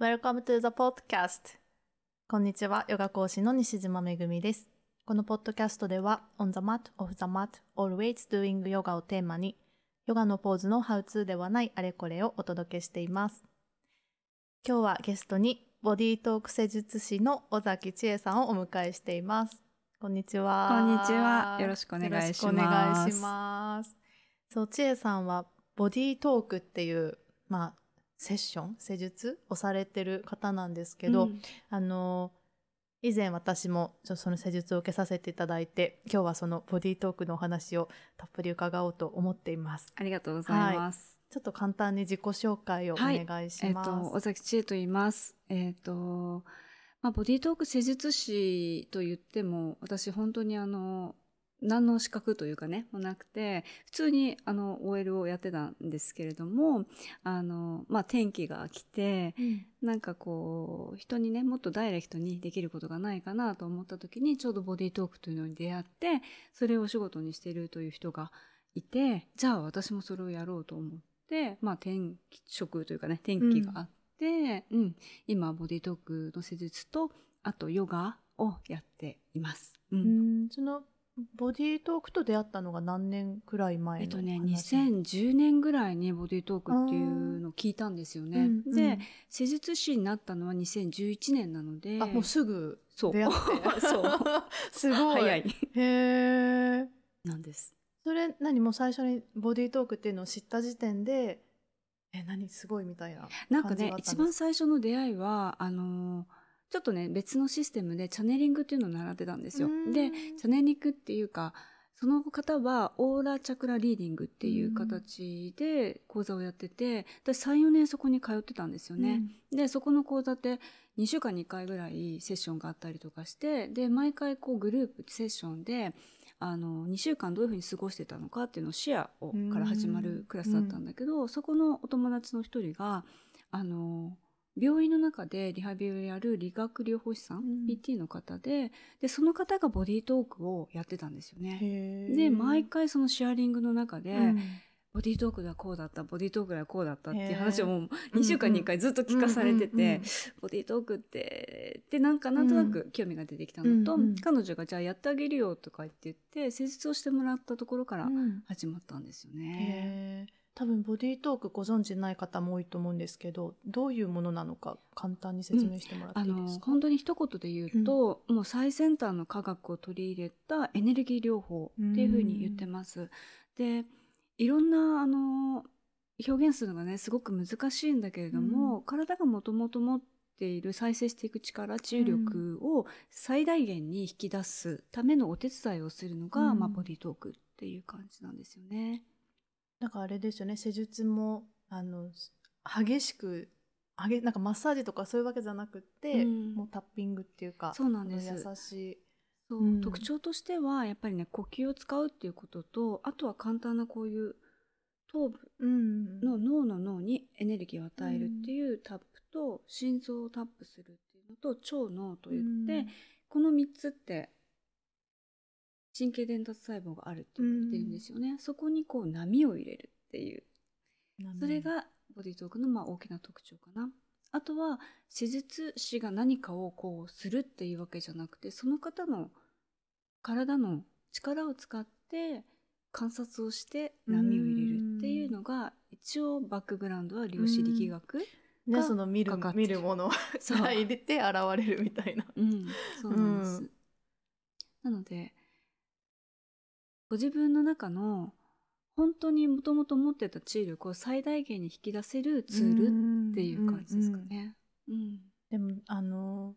Welcome to the podcast. こんにちは、ヨガ講師の西島めぐみです。このポッドキャストでは、on the mat, off the mat, always doing yoga をテーマに、ヨガのポーズのハウツーではないあれこれをお届けしています。今日はゲストに、ボディートーク施術師の尾崎千恵さんをお迎えしています。こんにちは。こんにちはよろしくお願いしますよろしくお願いします。そう、千恵さんは、ボディートークっていう、まあ、セッション施術をされてる方なんですけど、うん。あの以前私もその施術を受けさせていただいて今日はそのボディートークのお話をたっぷり伺おうと思っています。ありがとうございます。ちょっと簡単に自己紹介をおはい。願いします、と尾崎千恵と言います。えっ、とまあボディートーク施術師と言っても私本当にあの何の資格というかねもなくて普通にあの OL をやってたんですけれどもあのまあ転機が来てうん。なんかこう人にねもっとダイレクトにできることがないかなと思った時にちょうどボディートークというのに出会ってそれをお仕事にしているという人がいてじゃあ私もそれをやろうと思ってまあ転職というかね転機があって、うん。今ボディートークの施術とあとヨガをやっています。うん。うん。そのボディートークと出会ったのが何年くらい前のえっとね、話2010年ぐらいにボディートークっていうのを聞いたんですよね。うんうんで、施術師になったのは2011年なので。あもうすぐ出会ってそう すごい早い。へえなんです。それ何もう最初にボディートークっていうのを知った時点でえ何？すごいみたいななんか感じがあ、ったね一番最初の出会いは、あのーちょっとね、別のシステムでチャネリングっていうのを習ってたんですよ。で、チャネリングっていうか、その方はオーラチャクラリーディングっていう形で講座をやってて、私3、4年そこに通ってたんですよね。で、そこの講座って2週間に1回ぐらいセッションがあったりとかして、で、毎回こうグループセッションで、あの、2週間どういうふうに過ごしてたのかっていうのをシェアをから始まるクラスだったんだけど、そこのお友達の一人が、あの、病院の中でリハビリをやる理学療法士さん、うん。PT の方で、で、その方がボディートークをやってたんですよね。で、毎回そのシェアリングの中で、うん。ボディートークではこうだった、ボディートークではこうだったっていう話をもう2週間に1回ずっと聞かされてて、ボディートークって、で、なんかなんとなく興味が出てきたのと、うんうん彼女がじゃあやってあげるよとか言って言って、施術をしてもらったところからうん。始まったんですよね。多分ボディートークご存知ない方も多いと思うんですけどどういうものなのか簡単に説明してもらっていいですか、本当に一言で言うと、もう最先端の科学を取り入れたエネルギー療法っていうふうに言ってます。でいろんなあの表現するのがねすごく難しいんだけれども、体がもともと持っている再生していく力治癒力を最大限に引き出すためのお手伝いをするのが、うんまあ、ボディートークっていう感じなんですよね。なんかあれですよね。施術もあの激しくなんかマッサージとかそういうわけじゃなくって、うん。もうタッピングっていうかそうなんです。優しい。そう。うん。特徴としてはやっぱりね呼吸を使うっていうこととあとは簡単なこういう頭部うん。の脳の脳にエネルギーを与えるっていうタップと、心臓をタップするっていうのと超脳といって、この3つって神経伝達細胞があるって言われてるんですよね、そこにこう波を入れるっていう。うんそれがボディートークのまあ大きな特徴かな。あとは施術師が何かをこうするっていうわけじゃなくてその方の体の力を使って観察をして波を入れるっていうのが一応バックグラウンドは量子力学、ねがその見るかかってる。見るものそう。が 入れて現れるみたいな。うん、そうなんです。うん。なのでご自分の中の本当にもともと持ってた治癒力を最大限に引き出せるツールっていう感じですかね。うんでもあの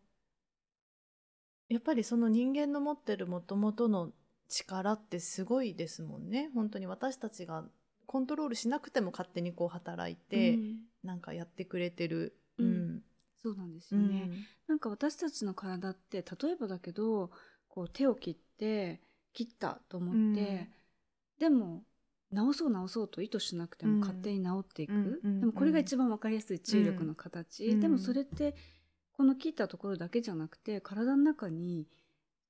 やっぱりその人間の持ってるもともとの力ってすごいですもんね。本当に私たちがコントロールしなくても勝手にこう働いて、うん。なんかやってくれてる、うん。そうなんですうん。よね。なんか私たちの体って例えばだけどこう手を切って切ったと思って、うん。でも治そう治そうと意図しなくてうん。も勝手に治っていく、でもこれが一番わかりやすい治癒力の形、うん。でもそれってこの切ったところだけじゃなくて体の中に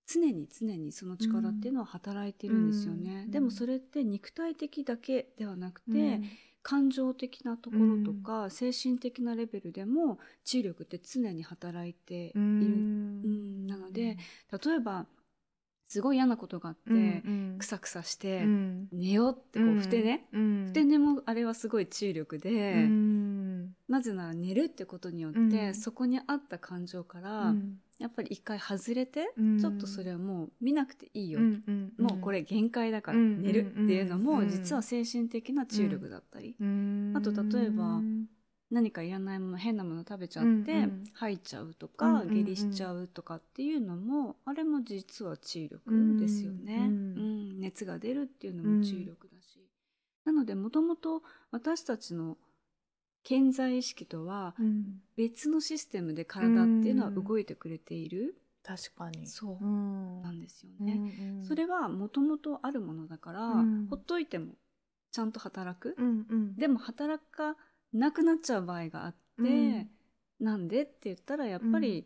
常に常にその力っていうのは働いてるんですよね、うんでもそれって肉体的だけではなくて、うん。感情的なところとか、精神的なレベルでも治癒力って常に働いている、うん。なので例えばすごい嫌なことがあって、うんクサクサして、うん。寝ようってこう、ふてね、うん。ふて寝もあれはすごい治癒力で、うん。なぜなら寝るってことによって、うん。そこにあった感情から、うん。やっぱり一回外れて、うん。ちょっとそれはもう見なくていいよ、もうこれ限界だからうん寝るっていうのもうん実は精神的な治癒力だったり、うん。あと例えば何かいらないもの変なもの食べちゃって、うんうん。吐いちゃうとうんか、うんうん。下痢しちゃうとかっていうのもあれも実は治癒力ですよね、うんうん熱が出るっていうのも治癒力だし、なのでもともと私たちの健在意識とはうん。別のシステムで体っていうのは動いてくれている、確かに。そう。うん。なんですよね、うん。それはもともとあるものだから、うん。ほっといてもちゃんと働く、うんうん。でも働かなくなっちゃう場合があって、うん。なんでって言ったらやっぱり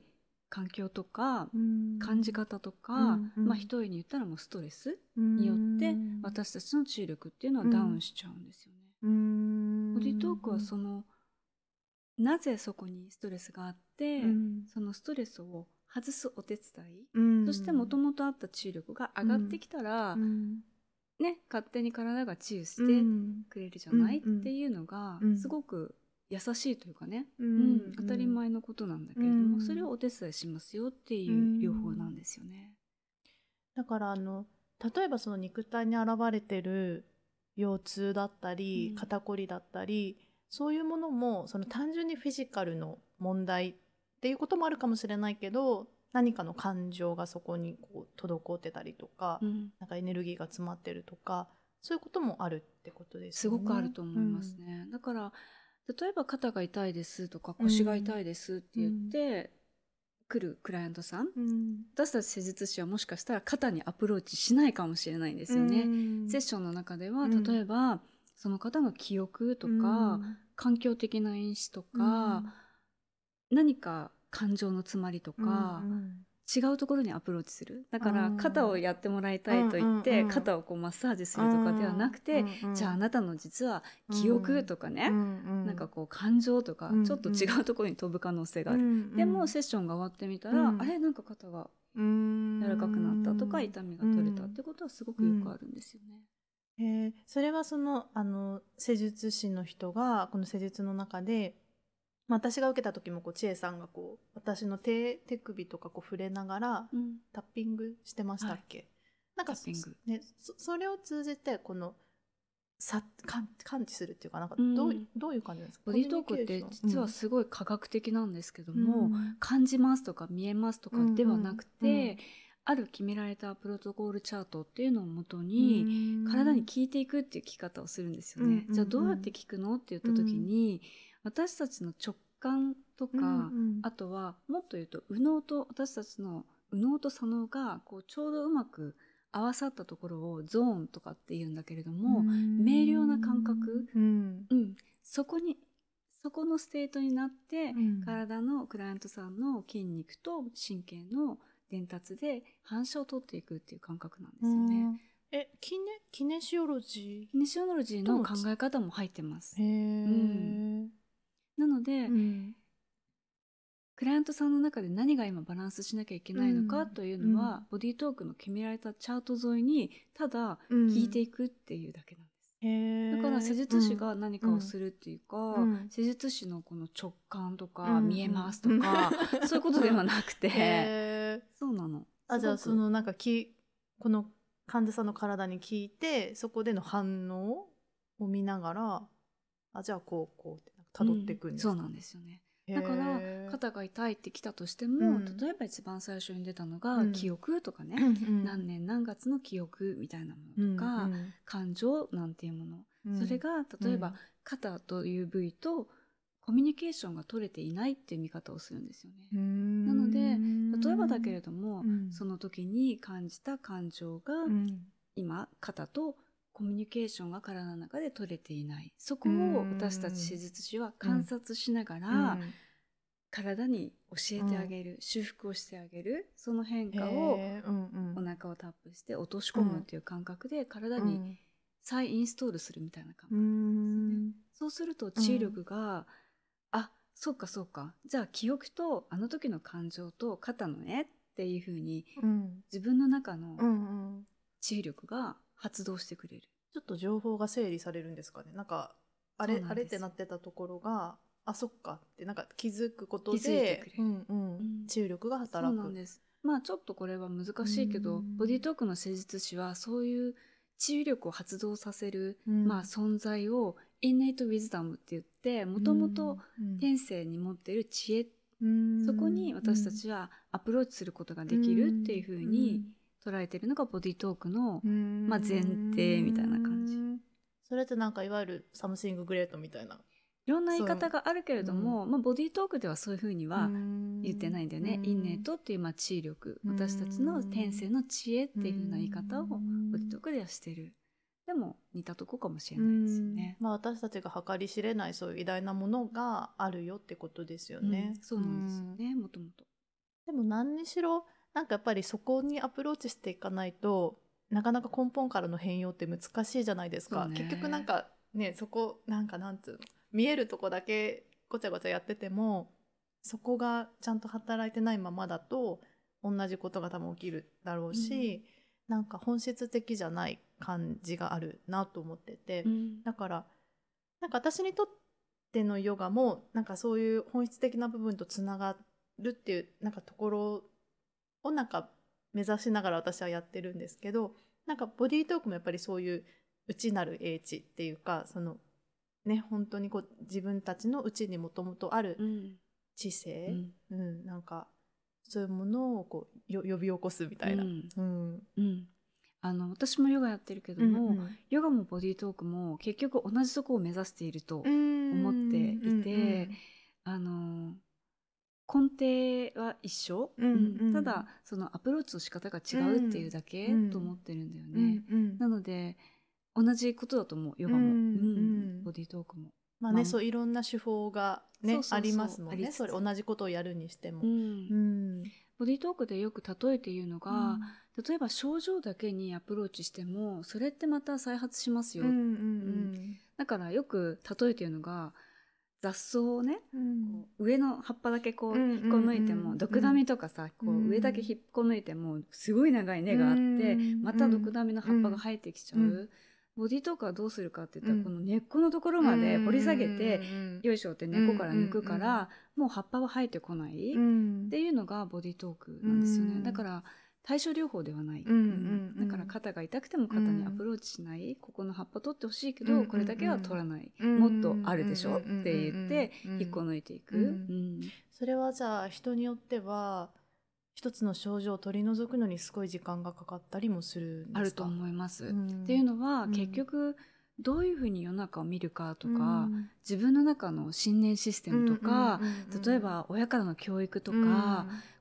環境とかうん。感じ方とか、うん。うん。まあ一重に言ったらもうストレスにによって私たちの治癒力っていうのはダウンしちゃうんですよね。ボディートークはそのなぜそこにストレスがあって、そのストレスを外すお手伝い、そしてもともとあった治癒力が上がってきたら、ね勝手に体が治癒してくれるじゃない、っていうのがうん。すごく優しいというかね、ううん。ん当たり前のことなんだけれども、うん。それをお手伝いしますよっていう療法なんですよね。だからあの例えばその肉体に現れてる腰痛だったり、うん。肩こりだったりそういうものもその単純にフィジカルの問題っていうこともあるかもしれないけど何かの感情がそこにこう滞ってたりとか、うん。なんかエネルギーが詰まってるとかそういうこともあるってことですよね。すごくあると思いますね、だから例えば肩が痛いですとか腰が痛いですって言って、来るクライアントさんうん。うん私たち施術師はもしかしたら肩にアプローチしないかもしれないんですよね。うん。セッションの中ではうん。例えば、その方の記憶とか、環境的な因子とか、何か感情の詰まりとか、違うところにアプローチする。だからうん肩をやってもらいたいと言って、うんうんうん。肩をこうマッサージするとかではなくて、じゃああなたの実は記憶とかね、ななんかこう感情とか、うんうん。ちょっと違うところに飛ぶ可能性がある、でもセッションが終わってみたら、うん。あれなんか肩が柔柔らかくなったとか、痛みが取れたってことはすごくよくある。ん。ですよね。へえそれはそのあの施術師の人がこの施術の中で、まあ、私が受けた時もこう千恵さんがこう私の手手首とかこう触れながらうん。タッピングしてましたっけ、なんかタッピング。ね、そそれを通じてこのさ感感知するっていうかなんかうん。どう,、どういう感じですか？ボディートークって実はすごい科学的なんですけども、感じますとか見えますとかではなくて、うんうん。ある決められたプロトコールチャートっていうのをもとに、体に聞いていくっていう聞き方をするんですよね。うんうんうん。じゃあどうやって聞くの？って言った時に、私たちの直感とか、あとはもっと言うと右脳と私たちの右脳と左脳がこうちょうどうまく合わさったところをゾーンとかって言うんだけれども、明瞭な感覚。うん。うん。そこにそこの state になって、うん。体のクライアントさんの筋肉と神経の伝達で反射を取っていくっていう感覚なんですよね。うん。えキネキネシオロジキネシオノロジーの考え方も入ってます。ー。へえ、んなので、うん。クライアントさんの中で何が今バランスしなきゃいけないのかうん。というのは、ボディートークの決められたチャート沿いにただ聞いていくっていうだけなんです。だから施術師が何かをするっていうか、うん。施術師のこの直感とか、うん。見えますとか、そういうことではなくて、そうなの。あじゃあそのなんかきこの患者さんの体に聞いてそこでの反応を見ながらあじゃあこうこうってたどっていくんです。か、うんそうなんですよね。だから肩が痛いってきたとしても、うん。例えば一番最初に出たのが、うん。記憶とかね、うん何年何月の記憶みたいなものとか、うん感情なんていうもの、うん。それが例えば、肩という部位とコミュニケーションが取れていないっていう見方をするんですよね。うん。なので例えばだけれども、うん。その時に感じた感情が、うん。今肩とコミュニケーションが体の中で取れていない。そこを私たち施術師は観察しながら、体に教えてあげる、修復をしてあげるその変化をお腹をタップして落とし込むっていう感覚で体に再インストールするみたいな感覚、うん。そうすると治癒力が、あそうかそうか。じゃあ記憶とあの時の感情と肩のねっていうふうにうん。自分の中のうんうん。治癒力が発動してくれる。ちょっと情報が整理されるんですかね。なんかあれあれってなってたところがあそっかってなんか気づくことでうんうんうん。治癒力がそう働くなんです。まあちょっとこれは難しいけど、うん。ボディートークの施術師はそういう治癒力を発動させる、うん。まあ存在を innate wisdom って言ってもともとうん天性に持っている知恵、うん。そこに私たちはアプローチすることができるっていうふうに捉えてるのがボディートークの、うん。まあ前提みたいな感じ。それってなんかいわゆる something great みたいな。いろんな言い方があるけれども、まあ、ボディートークではそういうふうには言言ってないんだよね。インネイトっていうまあ知力。私たちの天性の知恵っていうふうな言い方をボディートークではしてる。でも似たとこかもしれないですよね。まあ、私たちが計り知れないそういう偉大なものがあるよってことですよね。うん。そうなんですよね。もともと。でも何にしろなんかやっぱりそこにアプローチしていかないとなかなか根本からの変容って難しいじゃないですか、ね。結局なんかねそこなんかなんつうの見えるとこだけごちゃごちゃやっててもそこがちゃんと働いてないままだと同じことが多分起きるだろうし、なんか本質的じゃない感じがあるなと思ってて、うん。だからなんか私にとってのヨガもなんかそういう本質的な部分とつながるっていうなんかところをなんか目指しながら私はやってるんですけどなんかボディートークもやっぱりそういう内なる英知っていうかそのね本当にこう自分たちの内にもともとあるうん。知性、うん。うん。なんかそういうものをこうよ呼び起こすみたいな。うん。うん。うん。あの私もヨガやってるけども、うんヨガもボディートークも結局同じとこを目指していると、うん思っていてうんうん。あの根底は一緒、うんうん。ただそのアプローチの仕方が違うっていうだけうん。と思ってるんだようんね。うん。なので同じことだと思うヨガも、うんうんうん。ボディートークも。まあね、まあ。そういろんな手法がねありますもんね。それ同じことをやるにしても。うん。うん。ボディートークでよく例えて言うのが、例えば症状だけにアプローチしてもそれってまた再発しますよ、うん。うん。だからよく例えて言うのが雑草をねうん。こう上の葉っぱだけこううん引っこ抜いても、毒ダミとかさこううん。上だけ引っこ抜いてもすごい長い根があって、うん。また毒ダミの葉っぱが生えてきちゃう、うん。ボディートークはどうするかって言ったら、うん。この根っこのところまで掘り下げて、うん。よいしょって根っこから抜くから、もう葉っぱは生えてこない、っうん。ていうのがボディートークなんですよね、うん。だから対症療法ではない、うんうんうん。だから肩が痛くても肩にアプローチしない、ここの葉っぱ取ってほしいけど、うんこれだけは取らない、うんもっとあるでしょ、うんって言って、うん引っこ抜いていく、うん。うんそれはじゃあ人によっては一つの症状を取り除くのにすごい時間がかかったりもするんですか？あると思います。うん。っていうのは、うん。結局どういうふうに世の中を見るかとか、うん。自分の中の信念システムとか、うんうんうんうん。例えば親からの教育とか、うん。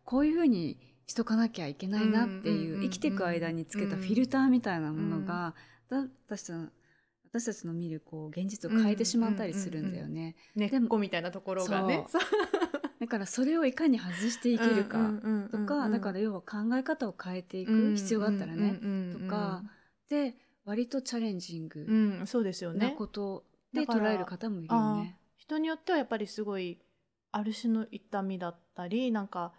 こういうふうにしとかなきゃいけないなっていう、うん生きていく間につけたフィルターみたいなものが、だ私たちの私たちの見るこう現実を変えてしまったりするんだよね。根っこみたいなところがね。だからそれをいかに外していけるかとか、だからら要は考え方を変えていく必要があったらね、とか、で割とチャレンジングうん、そうですよなね。ことで捉える方もいるよね。人によってはやっぱりすごいある種の痛みだったりなんか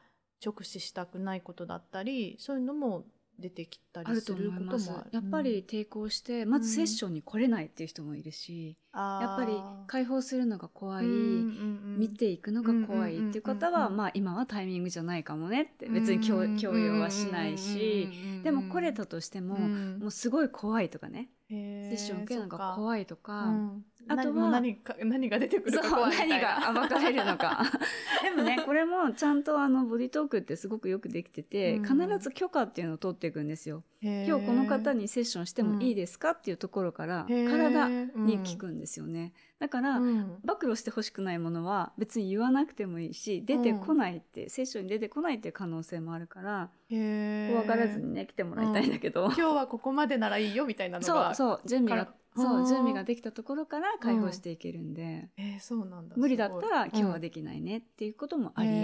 直視したくないことだったりそういうのも出てきたあるとりすることもある。やっぱり抵抗して、まずセッションに来れないっていう人もいるし、ややっぱり解放するのが怖い、見見ていくのが怖いっていう方は、うんうんうんうん。まあ今はタイミングじゃないかもねって別に強強要はしないし、でも来れたとしても、もうすごい怖いとかね、セセッション受けるのがい怖いとか、ああとは何か何が出てくるか怖い何な。が暴かれるのか。でもねこれもちゃんとあのボディートークってすごくよくできてて、うん。必ず許可っていうのを取っていくんですよ。今日この方にセッションしてもいいですかっていうところから体に聞くんですよね。だから、うん。暴露してほしくないものは別に言わなくてもいいし出てこないって、セッションに出てこないっていう可能性もあるから怖がらずにね来てもらいたいんだけど、今日はここまでならいいよみたいなのがそうそう準備がそう準備ができたところから解放していけるんで、えーそうなんだ。無理だったら今日はできないねっていうこともありえる。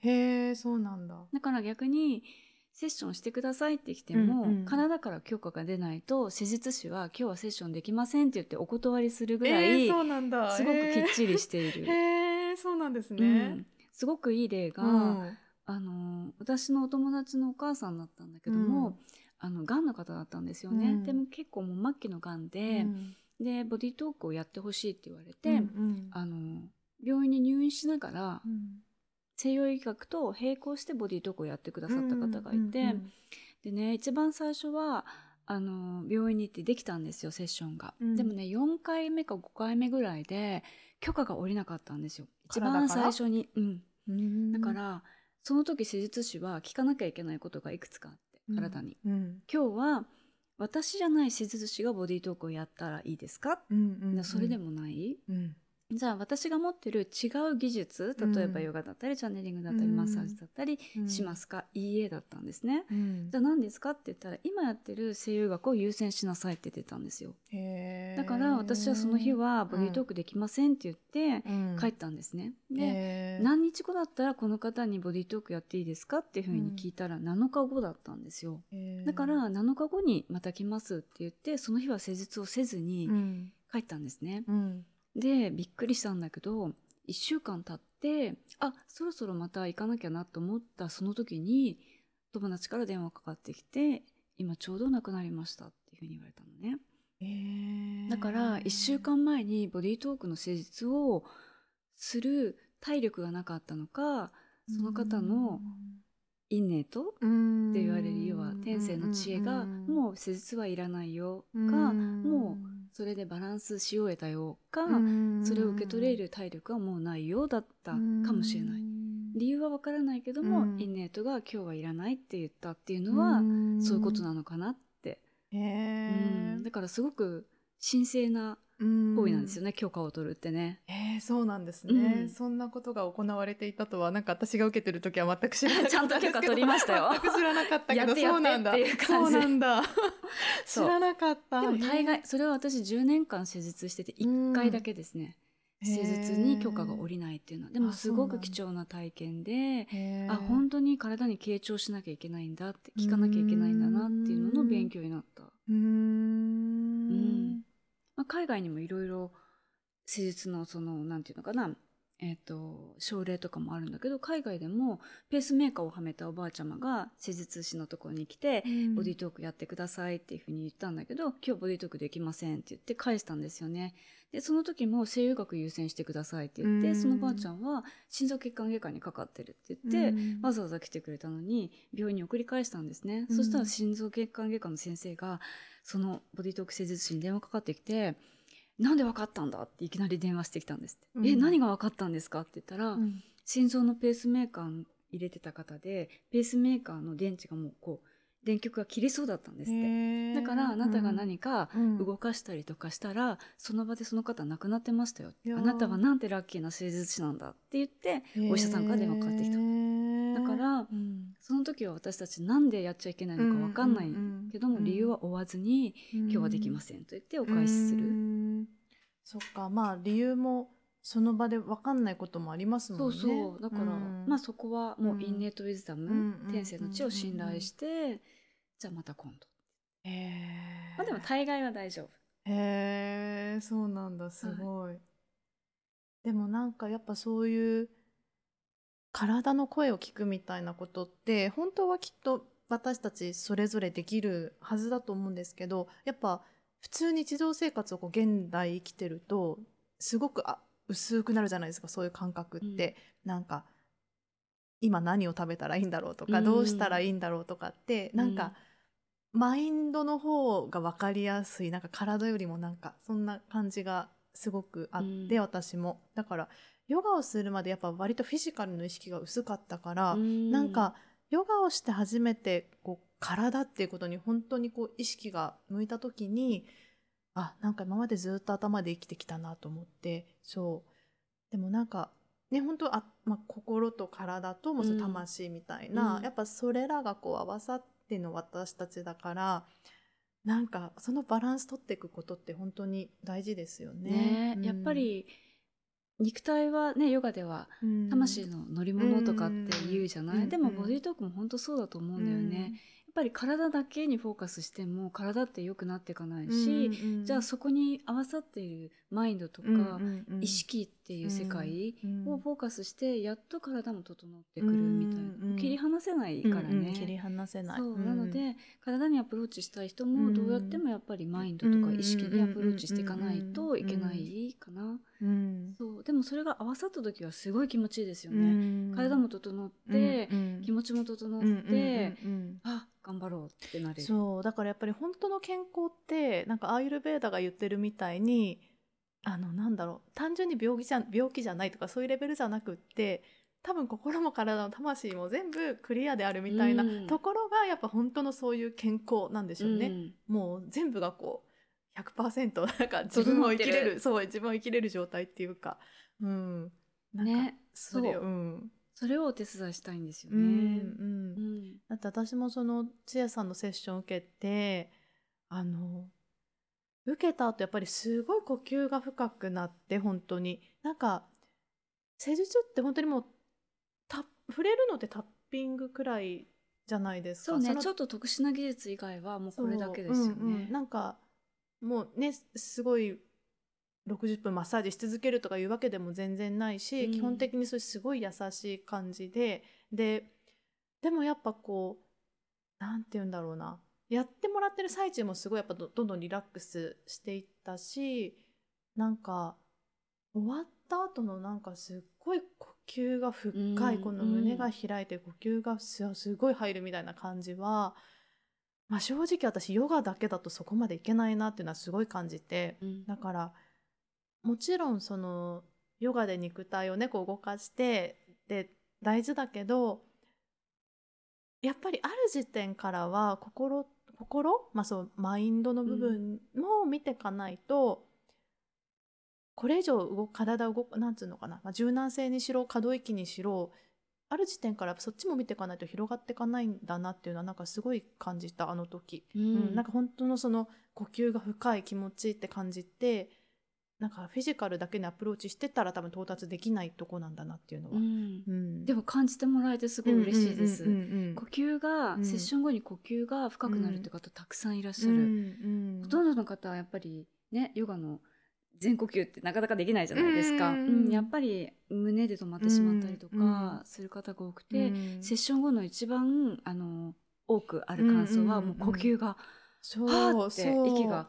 へーへーそうなんだ。だから逆にセッションしてくださいって来ても、うんうん体から許可が出ないと施術師は今日はセッションできませんって言ってお断りするぐらい、えーそうなんだ。すごくきっちりしている。へえそうなんですうねん、すごくいい例が、うん。あの私のお友達のお母さんだったんだけども、うんあの癌の方だったんですよね、うん。でも結構もう末期の癌で、うん。でボディートークをやってほしいって言われて、うんうん。あの病院に入院しながらうん。西洋医学と並行してボディートークをやってくださった方がいて、でね一番最初はあの病院に行ってできたんですよセッションが、うん。でもね4回目か5回目ぐらいで許可が下りなかったんですよ。一番最初に、うん、うん。だからその時施術師は聞かなきゃいけないことがいくつかあって体に、うん。今日は私じゃない施術師がボディートークをやったらいいですか、うんうんうん。それでもない？うんじゃあ私が持ってる違う技術例えばヨガだったりチャネリングだったり、うん。マッサージだったりうん。しますか、いいえだったんですね、うん。じゃあ何ですかって言ったら今やってる西洋医学を優先しなさいって言ってたんですよ。だから私はその日はボディートークできませんって言ってうん。帰ったんですね、で何日後だったらこの方にボディートークやっていいですかっていうふうに聞いたら7日後だったんですよ。だから7日後にまた来ますって言ってその日は施術をせずにうん。帰ったんですね、うんでびっくりしたんだけど1週間経ってあそろそろまた行かなきゃなと思ったその時に友達から電話かかってきて今ちょうど亡くなりましたっていうふうに言われたのね。へー。だから1週間前にボディートークの施術をする体力がなかったのかその方のインネートっうんて言われる要は天性の知恵がうん。もう施術はいらないようん。かもうそれでバランスし終えたよかうん。それを受け取れる体力はもうないようだったかもしれない。理由はわからないけども、うん。インネートが今日はいらないって言ったっていうのは、そういうことなのかなって、へうえん。だからすごく神聖な行為なんですよね、許可を取るってね。へえそうなんですね、うん。そんなことが行われていたとはなんか私が受けてる時は全く知らなかったちゃんと許可取りましたよ。全く知らなかった。けどそうなんだ そうなんだ。知らなかった。でも大概それは私10年間施術してて1回だけですね、施術に許可が下りないっていうのは。でもあすごく貴重な体験であ本当に体に傾聴しなきゃいけないんだって聞かなきゃいけないんだなっていうのの勉強になった。うーんまあ、海外にもいろいろ施術のそのなんていうのかなえっと症例とかもあるんだけど海外でもペースメーカーをはめたおばあちゃまが施術師のところに来て、ボディートークやってくださいっていうふうに言ったんだけど今日ボディートークできませんって言って返したんですよね。でその時も西洋学優先してくださいって言って、うん。そのばあちゃんは心臓血管外科にかかってるって言って、うん。わざわざ来てくれたのに病院に送り返したんですね、うん。そしたら心臓血管外科の先生がそのボディートーク施術師に電話かかってきて「なんで分かったんだ?」っていきなり電話してきたんですって「うんえ何が分かったんですか?」って言ったら、うん心臓のペースメーカー入れてた方でペースメーカーの電池がもうこう電極が切れそうだったんですって。だからあなたが何かうん。動かしたりとかしたら、その場でその方亡くなってましたよ。あなたはなんてラッキーな施術師なんだ？って言ってお医者さんから電話かかってきただからうん。その時は私たちなんでやっちゃいけないのか分かんないけども、うん。理由は追わずに、今日はできませんと言ってお返しすうる。ん。そっか。まあ理由もその場で分かんないこともありますもんそねうそう。だから、うん。まあそこはもううんインネートウィズダム、うん天性の知を信頼して、じゃあまた今度。へー。まあでも大概は大丈夫。へえそうなんだ。すごい、でもなんかやっぱそういう体の声を聞くみたいなことって本当はきっと私たちそれぞれできるはずだと思うんですけどやっぱ普通日常生活をこう現代生きてるとすごくあ薄くなるじゃないですかそういう感覚って、なんか今何を食べたらいいんだろうとか、うん。どうしたらいいんだろうとかってなんか、マインドの方が分かりやすいなんか体よりもなんかそんな感じがすごくあって、うん。私も。だからヨガをするまでやっぱ割とフィジカルの意識が薄かったから、うん。なんかヨガをして初めてこう体っていうことに本当にこう意識が向いた時にあなんか今までずっと頭で生きてきたなと思ってそう。でもなんかね本当あ、まあ、心と体とも魂みたいな、うん。やっぱそれらがこう合わさっての私たちだからなんかそのバランス取っていくことって本当に大事ですよね。ね、うんやっぱり肉体はねヨガではうん。魂の乗り物とかって言うじゃない、うん。でもボディートークも本当そうだと思うんだよね、やっぱり体だけにフォーカスしても体って良くなっていかないし、じゃあそこに合わさっているマインドとか、意識っていう世界をフォーカスしてやっと体も整ってくるみたいな、切り離せないからね、切り離せない。そう、ん。なので体にアプローチしたい人もどうやってもやっぱりマインドとか意識にアプローチしていかないといけないかな、うん。そうでもそれが合わさった時はすごい気持ちいいですようね、ん。体も整って、うん気持ちも整って、あ頑張ろうってなれる。そうだからやっぱり本当の健康ってなんかアーユルベーダが言ってるみたいにあのなんだろう単純に病気じゃ病気じゃないとかそういうレベルじゃなくって多分心も体も魂も全部クリアであるみたいなうん。ところがやっぱ本当のそういう健康なんでしょうね。ん。もう全部がこう100%なんか 自分を生きれるそう自分を生きれる状態っていうか、うん、なんかねそれをそううん。それをお手伝いしたいんですよね。んうん。だって私もその千恵さんのセッション受けてあの受けた後やっぱりすごい呼吸が深くなって本当に。なんか施術って本当にもうタ触れるのってタッピングくらいじゃないですか。そうねのちょっと特殊な技術以外はもうこれだけですよね。そううんうん。なんかもうねすごい60分マッサージし続けるとかいうわけでも全然ないし、うん。基本的にそれすごい優しい感じで。ででもやっぱこうなんて言うんだろうなやってもらってる最中もすごいやっぱどどんどんリラックスしていったしなんか終わった後のなんかすっごい呼吸が深い、うんこの胸が開いて呼吸がすすごい入るみたいな感じは、まあ、正直私ヨガだけだとそこまでいけないなっていうのはすごい感じてうん。だからもちろんそのヨガで肉体をねこう動かしてで大事だけどやっぱりある時点からは心心、まあ、そうマインドの部分も見ていかないと、これ以上動く体を動くなんつうのかな、まあ、柔軟性にしろ可動域にしろある時点からそっちも見ていかないと広がっていかないんだなっていうのはなんかすごい感じたあの時。ううんんなんか本当のその呼吸が深い気持ちいいって感じてなんかフィジカルだけにアプローチしてたら多分到達できないとこなんだなっていうのは。うん。うん。でも感じてもらえてすごい嬉しいです。呼吸が、うんセッション後に呼吸が深くなるって方たくさんいらっしゃる。ほとんどの方はやっぱりねヨガの全呼吸ってなかなかできないじゃないですか、ううんん。やっぱり胸で止まってしまったりとかする方が多くて、うん。セッション後の一番あの多くある感想はうんうんうんもう呼吸がそうはーって息が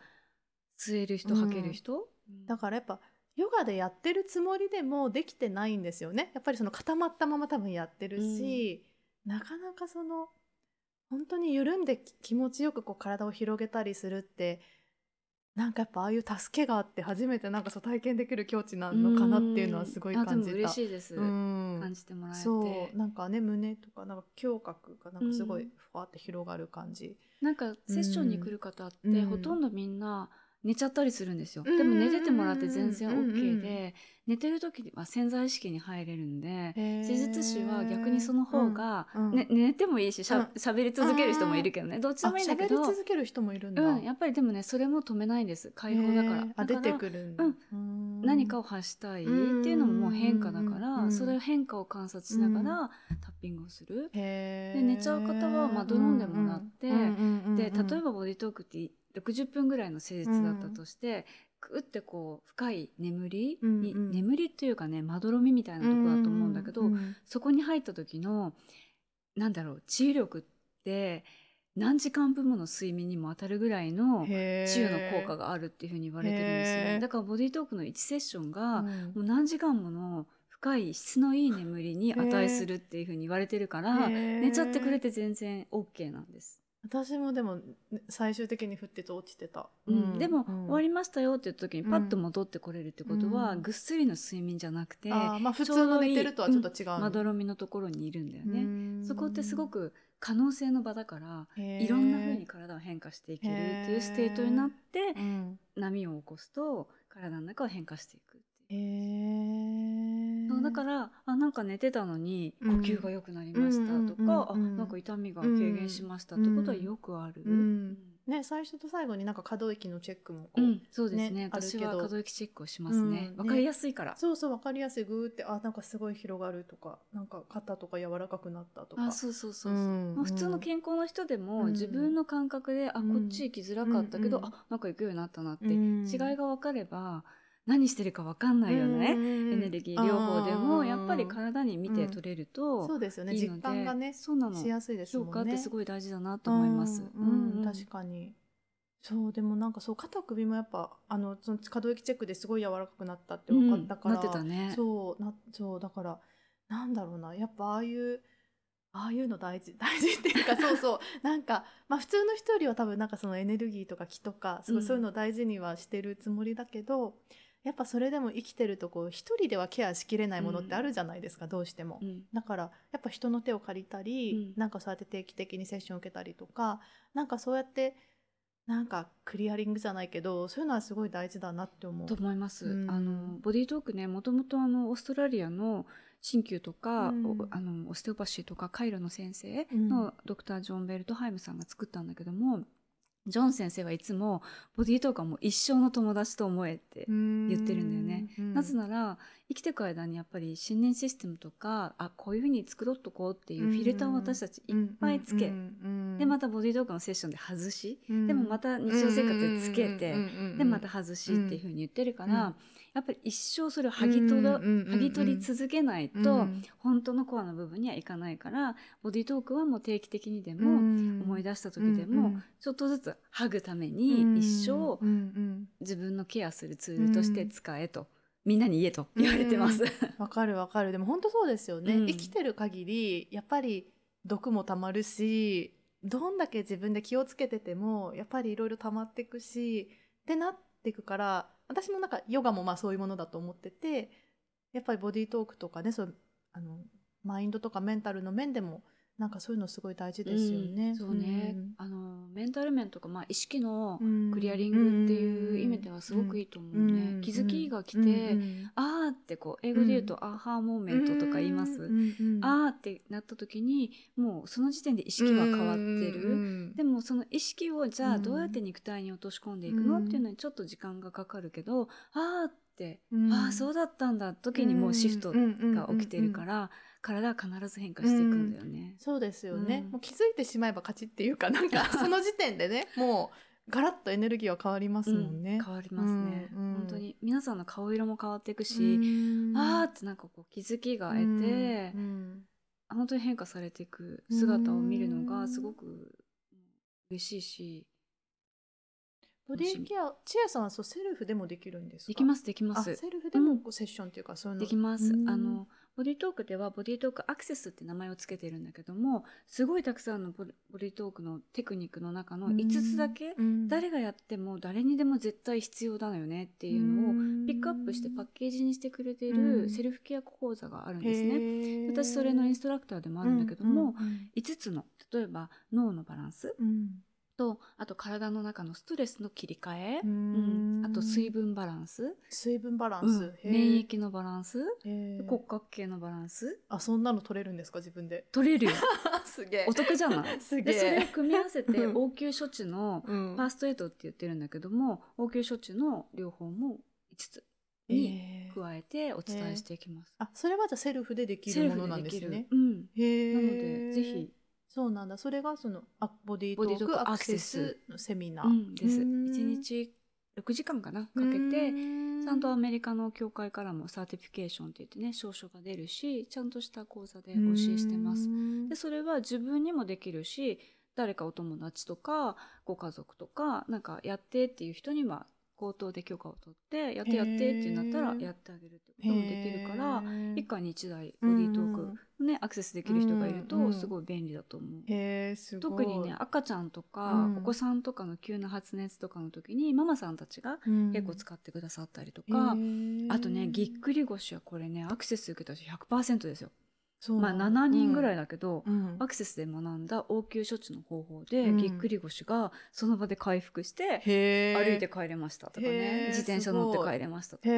吸える人うん吐ける人、だからやっぱヨガでやってるつもりでもできてないんですよね。やっぱりその固まったまま多分やってるし、なかなかその本当に緩んでき気持ちよくこう体を広げたりするってなんかやっぱああいう助けがあって初めてなんかそう体験できる境地なのかなっていうのはすごい感じた。嬉しいです、うん。感じてもらえて。そうなんかね胸とかなんか胸郭がなんかすごいうんふわって広がる感じ。なんかセッションに来る方って、うん。ほとんどみんな寝ちゃったりするんですよ、うんでも寝ててもらって全然 OK で、寝てる時には潜在意識に入れるんで施施術師は逆にその方が、ね、寝てもいいししゃ,、べり続ける人もいるけどね。どっちでもいいんだけ喋りど、続ける人もいるんだ。うん、やっぱりでもねそれも止めないんです。解放だから。出てくる。うん。うん。何かを発したいっていうのももう変化だから、うんそれを変化を観察しながらタッピングをする。で寝ちゃう方はまあドローンでもらってで例えばボディートークって60分ぐらいの施術だったとして、くってこう深い眠りに、うんうん。眠りっていうかねまどろみみたいなとこだと思うんだけど、うんうんそこに入った時のなんだろう治癒力って何時間分もの睡眠にも当たるぐらいの治癒の効果があるっていうふうに言われてるんですよね。だからボディートークの1セッションが、うん。もう何時間もの深い質のいい眠りに値するっていうふうに言われてるから、寝ちゃってくれて全然 OK なんです。私もでも最終的に振ってて落ちてた、うん。でも、うん。終わりましたよって言った時にパッと戻ってこれるってことは、うん。ぐっすりの睡眠じゃなくて、あーまあ普通の寝てるとはちょっと違うまどろみのところにいるんだよね。ねそこってすごく可能性の場だから、いろんな風に体を変化していけるっていう state になって、うん。波を起こすと体の中を変化していく。へー。そうだからあなんか寝てたのに呼うん。吸が良くなりましたとか、うんうんうん。うんあなんか痛みが軽減しましたってことはよくある。うん。ね最初と最後になんか可動域のチェックもこう、うん、そうですね。ね私は可動域チェックをしますね。うん。わ、かりやすいから、そうそう分かりやすいグーってあなんかすごい広がるとかなんか肩とか柔らかくなったとか。あそうそうそうそう、うんまあ、普通の健康の人でも、うん自分の感覚で、あうんこっち行きづらかったけど、うんあなんか行くようになったなって、うん。違いが分かれば何してるか分かんないよね、エエネルギー療法でもやっぱり体に見て取れるとそうですよね。実感がねそうなの。しやすいですもんね。ってすごい大事だなと思います。うんうん確かに。そうでもなんかそう肩首もやっぱあのその可動域チェックですごい柔らかくなったって分かったから、うんね。そうなそうだからなんだろうなやっぱああいうああいうの大事 大事っていうかそうそう。なんか、まあ、普通の人よりは多分なんかそのエネルギーとか気とかすごいうん。そういうの大事にはしてるつもりだけど、やっぱそれでも生きてるとこう一人ではケアしきれないものってあるじゃないですか、どうしても。うん。だからやっぱ人の手を借りたり、うん。なんかそうやって定期的にセッション受けたりとかなんかそうやってなんかクリアリングじゃないけどそういうのはすごい大事だなって思う。と思います、うん。あのボディートークねもともとあのオーストラリアの鍼灸とか、うん。おあのオステオパシーとかカイロの先生のドクター・ジョン・ベルトハイムさんが作ったんだけどもジョン先生はいつもボディートークはもう一生の友達と思えって言言ってるんだよね。なぜなら生きていく間にやっぱり信念システムとかあこういうふうに作ろうとこうっていうフィルターを私たちいっぱいつけ、でまたボディートークのセッションで外し、でもまた日常生活でつけて、でまた外しっていうふうに言ってるから、うんやっぱり一生それを剥ぎ取ろ、うんうんうんうん剥ぎ取り続けないと、本当のコアの部分にはいかないからボディートークはもう定期的にでも、思い出した時でも、ちょっとずつ剥ぐために一生自分のケアするツールとして使えと、みんなに言えと言われてます。わかるわかる。でも本当そうですよね、うん。生きてる限りやっぱり毒もたまるしどんだけ自分で気をつけててもやっぱりいろいろ溜まっていくしってなっていくから私もなんかヨガもまあそういうものだと思っててやっぱりボディートークとかねそうあのマインドとかメンタルの面でもなんかそういうのすごい大事ですよね。うんそうね、あのメンタル面とか、まあ、意識のうん。クリアリングっていう意味ではすごくいいと思うね、うん。気づきが来て、うん。うん。あーってこう英語で言うと、アーハーモーメントとか言います、うん。うん。あーってなった時にもうその時点で意識は変わってる、うん。でもその意識をじゃうん。あどうやって肉体に落とし込んでいくの、うんっていうのにちょっと時間がかかるけどあーって、うん。ああそうだったんだ。時にもうシフトが起きてるから、体は必ず変化していくんだよね。そうですよね、うん。もう気づいてしまえば勝ちっていうかなんかその時点でね もうガラッとエネルギーは変わりますもんね。うん変わりますね、うんうん。本当に皆さんの顔色も変わっていくうし、ん。あーってなんかこう気づきが得て、うん。本当に変化されていく姿を見るのがすごく嬉しいしボディケアチアさんはそうセルフでもできるんですか？できますできまあすセルフでもこうセッションっていうかそういうの？できます、うん。あのボディトークではボディトークアクセスって名前をつけてるんだけどもすごいたくさんのボディトークのテクニックの中の5つだけ、うん。誰がやっても誰にでも絶対必要だよねっていうのをピックアップしてパッケージにしてくれてうん。るセルフケア講座があるんですね。ね私それのインストラクターでもあるんだけども、うんうん5つの例えば脳のバランスうんとあと体の中のストレスの切り替え、ううん。ん。あと水分バランス、水分バランス、うん。免疫のバランス。骨格系のバランス。あそんなの取れるんですか自分で？取れるよ。すげえ。お得じゃない？すげでそれをえ組み合わせてうん。応急処置のうん。ファーストエイドって言ってるんだけども応急処置の両方も5つに加えてお伝えしていきます。あそれはじゃあセルフでできるものでできる。なん。ですねなのでぜひ、そうなんだ。それがそのあボディートボディートークアクセスのセミナー、うん、です。うん。1日6時間かなかけて、ちゃんとアメリカの協会からも certification って言ってね証書が出るしちゃんとした講座で教えしてます。でそれは自分にもできるし誰かお友達とかご家族とかなんかやってっていう人には口頭で許可を取ってやってやってってなったらやってあげるってこともできるから一家に一台ボディートーク、ね、アクセスできる人がいるとすごい便利だと思う。特にね赤ちゃんとか、うん。お子さんとかの急な発熱とかの時にママさんたちがうん。結構使ってくださったりとか、あとねぎっくり腰はこれねアクセス受けた人100%ですよ。まあそうなんだ7人ぐらいだけど、うん。アクセスで学んだ応急処置の方法で、うんぎっくり腰がその場で回復して歩いて帰れましたとかへねー自転車乗って帰れましたとか。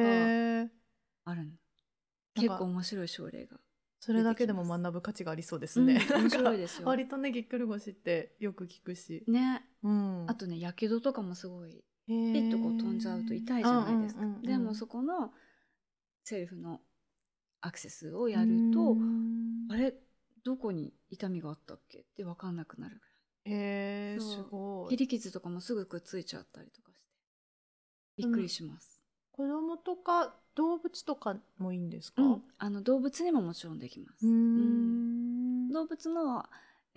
ある結構面白い症例がそれだけでも学ぶ価値がありそうですね。うん面白いですよ。割とねぎっくり腰ってよく聞くし。ね。うん。あとねやけどとかもすごいピピッとこう飛んじゃうと痛いじゃないですか、でもそこのセルフのアクセスをやると、あれどこに痛みがあったっけ？って分かんなくなるぐへえそう。すごい。らい切り傷とかもすぐくっついちゃったりとかして。びっくりします、子供とか動物とかもいいんですか？うん。あの動物にももちろんできます、うん。ん。動物の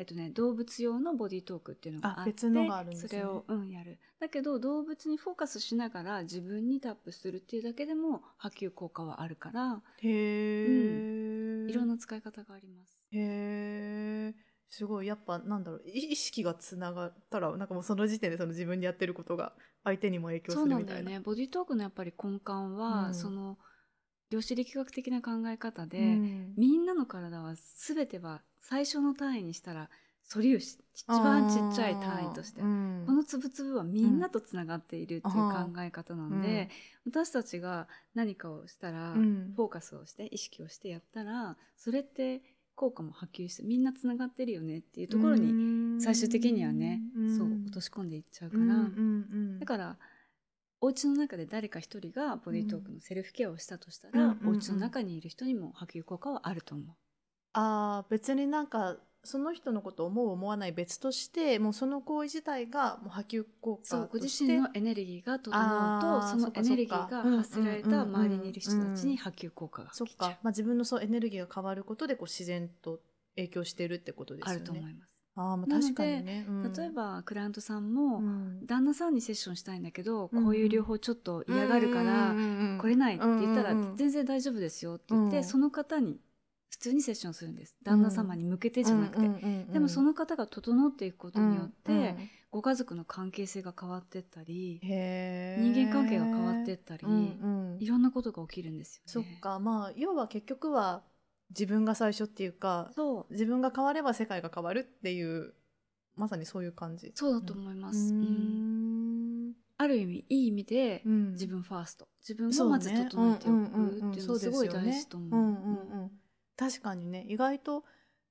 えっとね、動物用のボディートークっていうのがあってそれを、うん、やる。だけど動物にフォーカスしながら自分にタップするっていうだけでも波及効果はあるからへえ、いろんな使い方があります。へえすごい。やっぱなんだろう。い意識がつながったらなんかもうその時点でその自分でやってることが相手にも影響すそうなるみたいな。んだよね。ボディートークのやっぱり根幹は、うん。その量子力学的な考え方で、うん。みんなの体は全ては最初の単位にしたら素粒子一番ちっちゃい単位として、うん。このつぶつぶはみんなとつながっているっていう考え方なんで、私たちが何かをしたら、うん。フォーカスをして意識をしてやったらそれって効果も波及してみんなつながってるよねっていうところに最終的にはね、うん。そう落とし込んでいっちゃうから、うんうんうん。だからお家の中で誰か一人がボディートークのセルフケアをしたとしたら、うんうんうん。お家の中にいる人にも波及効果はあると思う。あー別になんかその人のことを思う思わない別としてもうその行為自体がもう波及効果そうご自身のエネルギーが整うとそのエネルギーが発せられた周りにいる人たちに波及効果がそっか、まあ、自分のそうエネルギーが変わることでこう自然と影響してるってことですあよね。ると思います。あーまあ確かにね、うん。例え、ばクライアントさんも、うん。旦那さんにセッションしたいんだけど、うん。こういう両方ちょっと嫌がるから、来れないって言ったら、全然大丈夫ですよって言って、うん。その方に普通にセッションするんです。旦那様に向けてじゃなくて、でもその方が整っていくことによって、ご家族の関係性が変わってったり、人人間関係が変わってったり、いろんなことが起きるんですよね。そっか。まあ要は結局は自分が最初っていうかそう。自分が変われば世界が変わるっていうまさにそういう感じ。そうだと思います、ううん。んある意味いい意味で、うん。自分ファースト。自分をまず整えておくっていうのはすごい大事と思う。うんうんうんうん確かにね意外と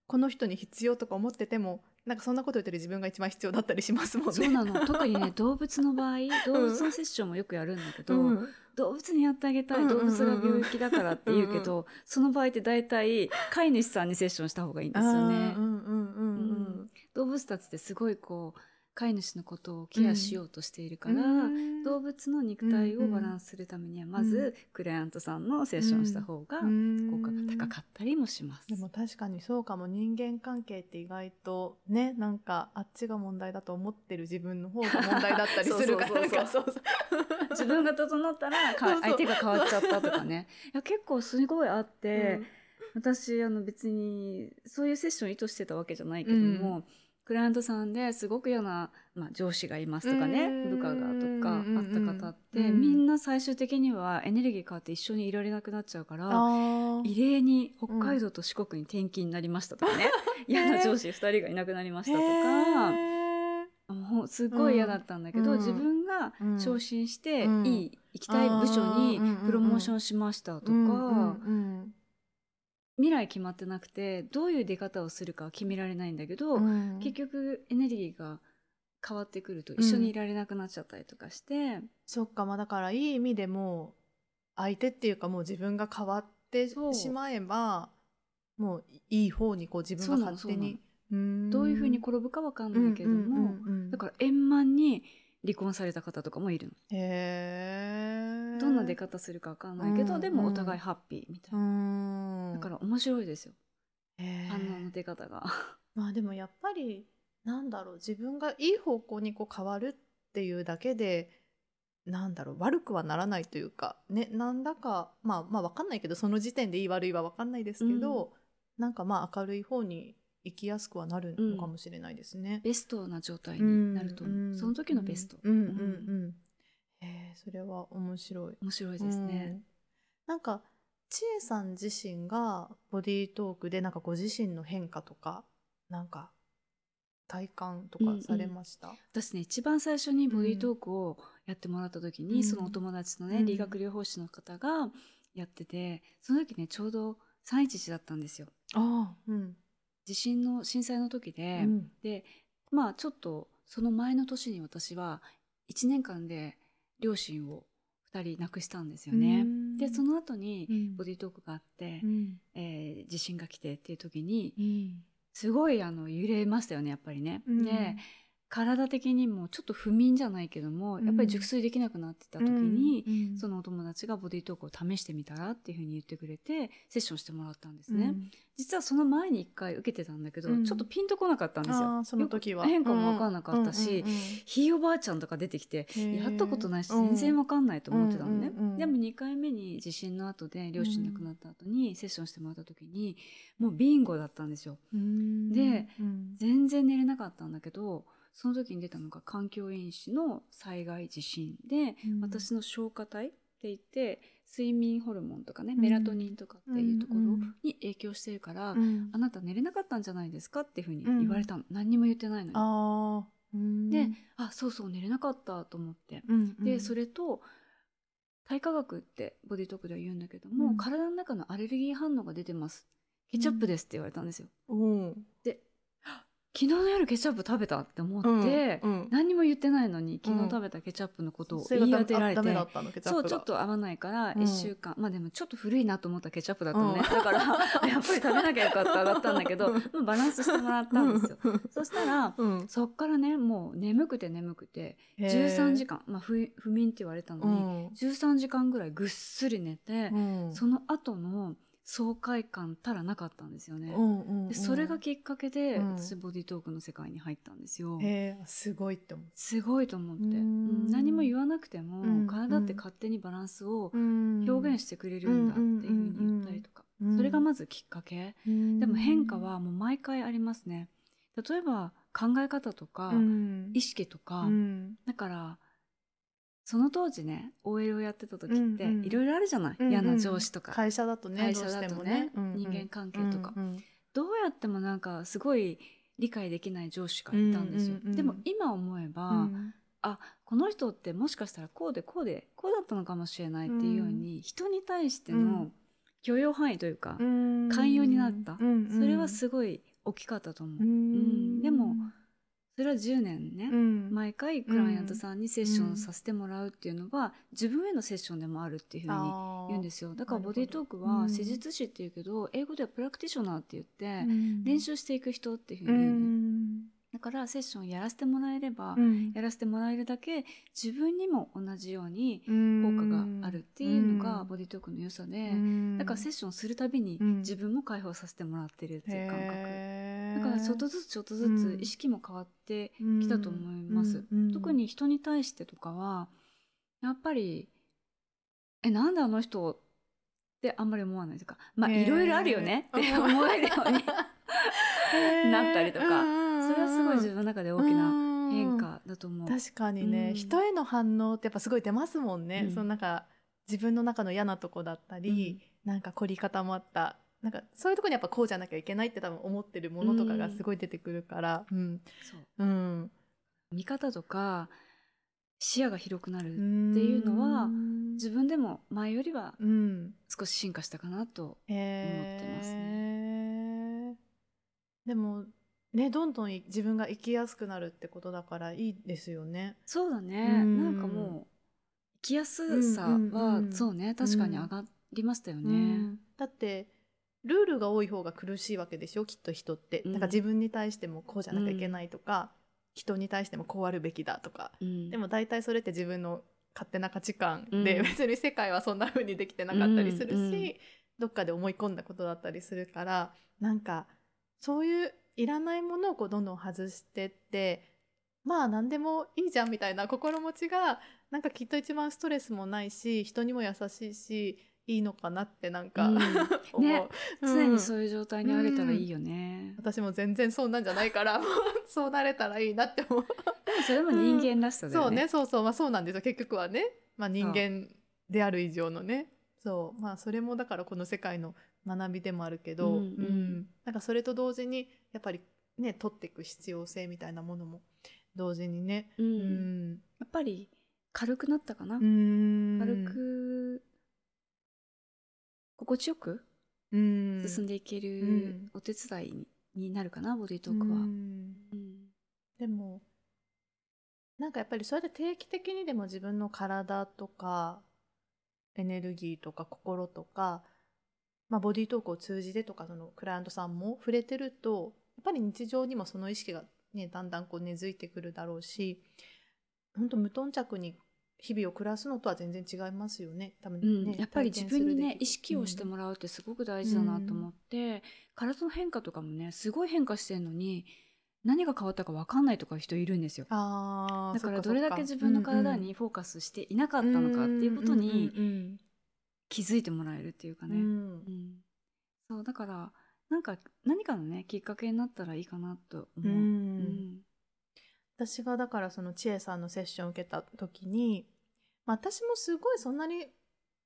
この人に必要とか思っててもなんかそんなこと言ってる自分が一番必要だったりしますもんね。そうなの。特にね 動物の場合動物のセッションもよくやるんだけど、うん。動物にやってあげたい、うんうんうんうん。動物が病気だからって言うけど、その場合って大体飼い主さんにセッションした方がいいんですよね。あーうんうんうん。うん。動物たちってすごいこう飼い主のことをケアしようとしているから、うん。動物の肉体をバランスするためにはまずクライアントさんのセッションした方がうん。効果が高かったりもします。でも確かにそうかも。人間関係って意外とねなんかあっちが問題だと思ってる自分の方が問題だったりするから 自分が整ったら 相手が変わっちゃったとかね。いや結構すごいあって、うん。私あの別にそういうセッション意図してたわけじゃないけども、クライアントさんですごく嫌な、まあ、上司がいますとかねうん。部下がとかあった方って、うん。みんな最終的にはエネルギー変わって一緒にいられなくなっちゃうから。異例に北海道と四国に転勤になりましたとかね、嫌な上司2人がいなくなりましたとか、もうすごい嫌だったんだけど、うん。自分が昇進して、うん。いい行きたい部署にプロモーションしましたとか、うんうん未来決まってなくてどういう出方をするかは決められないんだけど、うん。結局エネルギーが変わってくると一緒にいられなくなっちゃったりとかして、そっかまあだからいい意味でも相手っていうかもう自分が変わってしまえばもういい方にこう自分が勝手に。どどういうふうに転ぶかわかんないけれども、だから円満に離婚された方とかもいるの。へー。どんな出方するかわかんないけど、うんでもお互いハッピーみたいうな。ん。だから面白いですよ、反応の出方が。まあでもやっぱりなんだろう。自分がいい方向にこう変わるっていうだけでなんだろう。悪くはならないというかねなんだかまあまあわかんないけどその時点でいい悪いはわかんないですけど、なんかまあ明るい方に生きやすくはなるのかもしれないですね。ベストな状態になると思う、うん。その時のベスト、うん。うん。うん。うん。へえそれは面白い。面白いですね、うん。なんか千恵さん自身がボディートークでなんかご自身の変化とかなんか体感とかされました、私ね一番最初にボディートークをやってもらった時に、うん。そのお友達のね、うん。理学療法士の方がやっててその時ねちょうど311だったんですよ。ああ、うん。地震の震災の時で、うん。でまあちょっとその前の年に私は1年間で両親を2人亡くしたんですよね。でその後にうん。ボディートークがあって、うん。えー地震が来てっていう時にうん。すごいあの揺れましたよねやっぱりね。うん。で体的にもちょっと不眠じゃないけども、やっぱり熟睡できなくなってた時に、うんそのお友達がボディートークを試してみたらっていうふうに言ってくれてセッションしてもらったんですね。うん。実はその前に一回受けてたんだけど、うん。ちょっとピンとこなかったんですよ。その時は。変化も分かんなかったし、ひいおばあちゃんとか出てきてやったことないし全然分かんないと思ってたのね、でも2回目に地震の後で両親亡くなった後にセッションしてもらった時にもうビンゴだったんですよ。うん。でうん。全然寝れなかったんだけどその時に出たのが環境因子の災害地震で、うん。私の消化体って言って睡眠ホルモンとかねうん。メラトニンとかっていうところに影響してるから、うん。あなた寝れなかったんじゃないですかっていうふうに言われたの、何にも言ってないのに。であそうそう寝れなかったと思って、うんうん。でそれと体化学ってボディートークでは言うんだけども、うん。体の中のアレルギー反応が出てます。ケチャップですって言われたんですよ、うん。で昨日の夜ケチャップ食べたって思って、うんうん。何にも言ってないのに昨うん。日食べたケチャップのことを言い当てられて、ダメだったのケチャップが。そうちょっと合わないからうん。1週間、まあでもちょっと古いなと思ったケチャップだったのね、うん。だから やっぱり食べなきゃよかっただったんだけど、バランスしてもらったんですよ、そしたらうん。そっからねもう眠くて眠くて13時間、まあ、不不眠って言われたのに、13時間ぐらいぐっすり寝て、うん。その後の爽快感たらなかったんですよね。うんうんうん。でそれがきっかけで、うん。私ボディートークの世界に入ったんですよ。すごいって思う。すごいと思って、うん。うん何も言わなくても、うん体って勝手にバランスを表表現してくれるんだっていうふうに言ったりとか、うんそれがまずきっかけ、でも変化はもう毎回ありますね。例えば考え方とか、意識とか、うん。だからその当時ね OL をやってた時ってうんうん。いろいろあるじゃない、うんうん。嫌な上司とか、会社だとね会社だとねね。人間関係とか。うんうんどうやってもなんかすごい理解できない上司がいたんですよ、うんうんうんでも今思えば、うん。この人ってもしかしたらこうでこうでこうだったのかもしれないっていうように、人に対しての許容範囲というか、うん。寛容になった。うんうんそれはすごい大きかったと思う、うん。でもそれは10年ね、うん。毎回クライアントさんにセッションさせてもらうっていうのは、自分へのセッションでもあるっていうふうに言うんですよ。だからボディートークは施術師っていうけど、英語ではプラクティショナーって言って、うん。練習していく人っていうふううに言うの、んだからセッションやらせてもらえれば、うん。やらせてもらえるだけ自分にも同じように効効果があるっていうのがボディートークの良さで、だからセッシションするたびにうん。自分も解放させてもらってるっていう感覚、覚だからちょっとずつちょっとずうんつ意識も変わってきたと思います、うん。特に人に対してとかはやっぱりえなんであの人ってあんまり思わないとかまあいろいろあるよねって思えるように なったりとかすごい自分の中で大きな変化だと思う。確かにね、うん。人への反応ってやっぱすごい出ますもんね、うん。そのなんか自分の中の嫌なとこだったり、なんか凝り固まったなんかそういうとこにやっぱこうじゃなきゃいけないって多分思ってるものとかがすごい出てくるから。うん。そう。うん。見方とか視野が広くなるっていうのは自分でも前よりはうん。少し進化したかなとへ思ってますね。でもねどんどんい自分が生きやすくなるってことだからいいですよね。そうだね、うん。なんかもう生きやすさは、うんうんうんそうね。確かに上がりましたよね。うん。だってルールが多い方が苦しいわけでしょきっと人って、うん。だから自分に対してもこうじゃなきゃいけないとか、人に対してもこうあるべきだとか。うん。でも大体それって自分の勝手な価値観うん。で、別に世界はそんな風にできてなかったりするし、どっかで思い込んだことだったりするからなんかそういういらないものをこうどんどん外してってまあ何でもいいじゃんみたいな心持ちがなんかきっと一番ストレスもないし人にも優しいしいいのかなってなんか、うん。思う、ね 常にそううんいう状態にあれたらいいよね。私も全然そうなんじゃないから そうなれたらいいなって思う。でもそれも人間らしさだそうよね。ねそうそう。まあそうなんですよ。結局はね、まあ、人間である以上のね。そう。まあそれもだからこの世界の学びでもあるけど、うんうん。なんかそれと同時にやっぱりね取っていく必要性みたいなものも同時にねうん。うん。やっぱり軽くなったかな？うん。軽く心地よくうん。進んでいけうるん。お手伝いにになるかな？ボディートークは。うん。うん。でもなんかやっぱりそれで定期的にでも自分の体とかエネルギーとか心とか、まあ、ボディートークを通じてとかそのクライアントさんも触れてるとやっぱり日常にもその意識が、ね、だんだんこう根付いてくるだろうし本当無頓着に日々を暮らすのとは全然違いますよね。多分うん。ね、やっぱり自分にね意識をしてももらうってすごく大事だなと思って、体の変化とかもねすごい変化してるのに何が変わったか分かんないとか人いるんですよ。だからどれだけ自分の体にフォーカスしていなかったのかっていうことにうんうん気づいてもらえるっていうかね。うん。うん。うんそうだからなんか何かのねきっかけになったらいいかなと思う。うん。うん。私がだからその千恵さんのセッションを受けた時に、まあ、私もすごいそんなに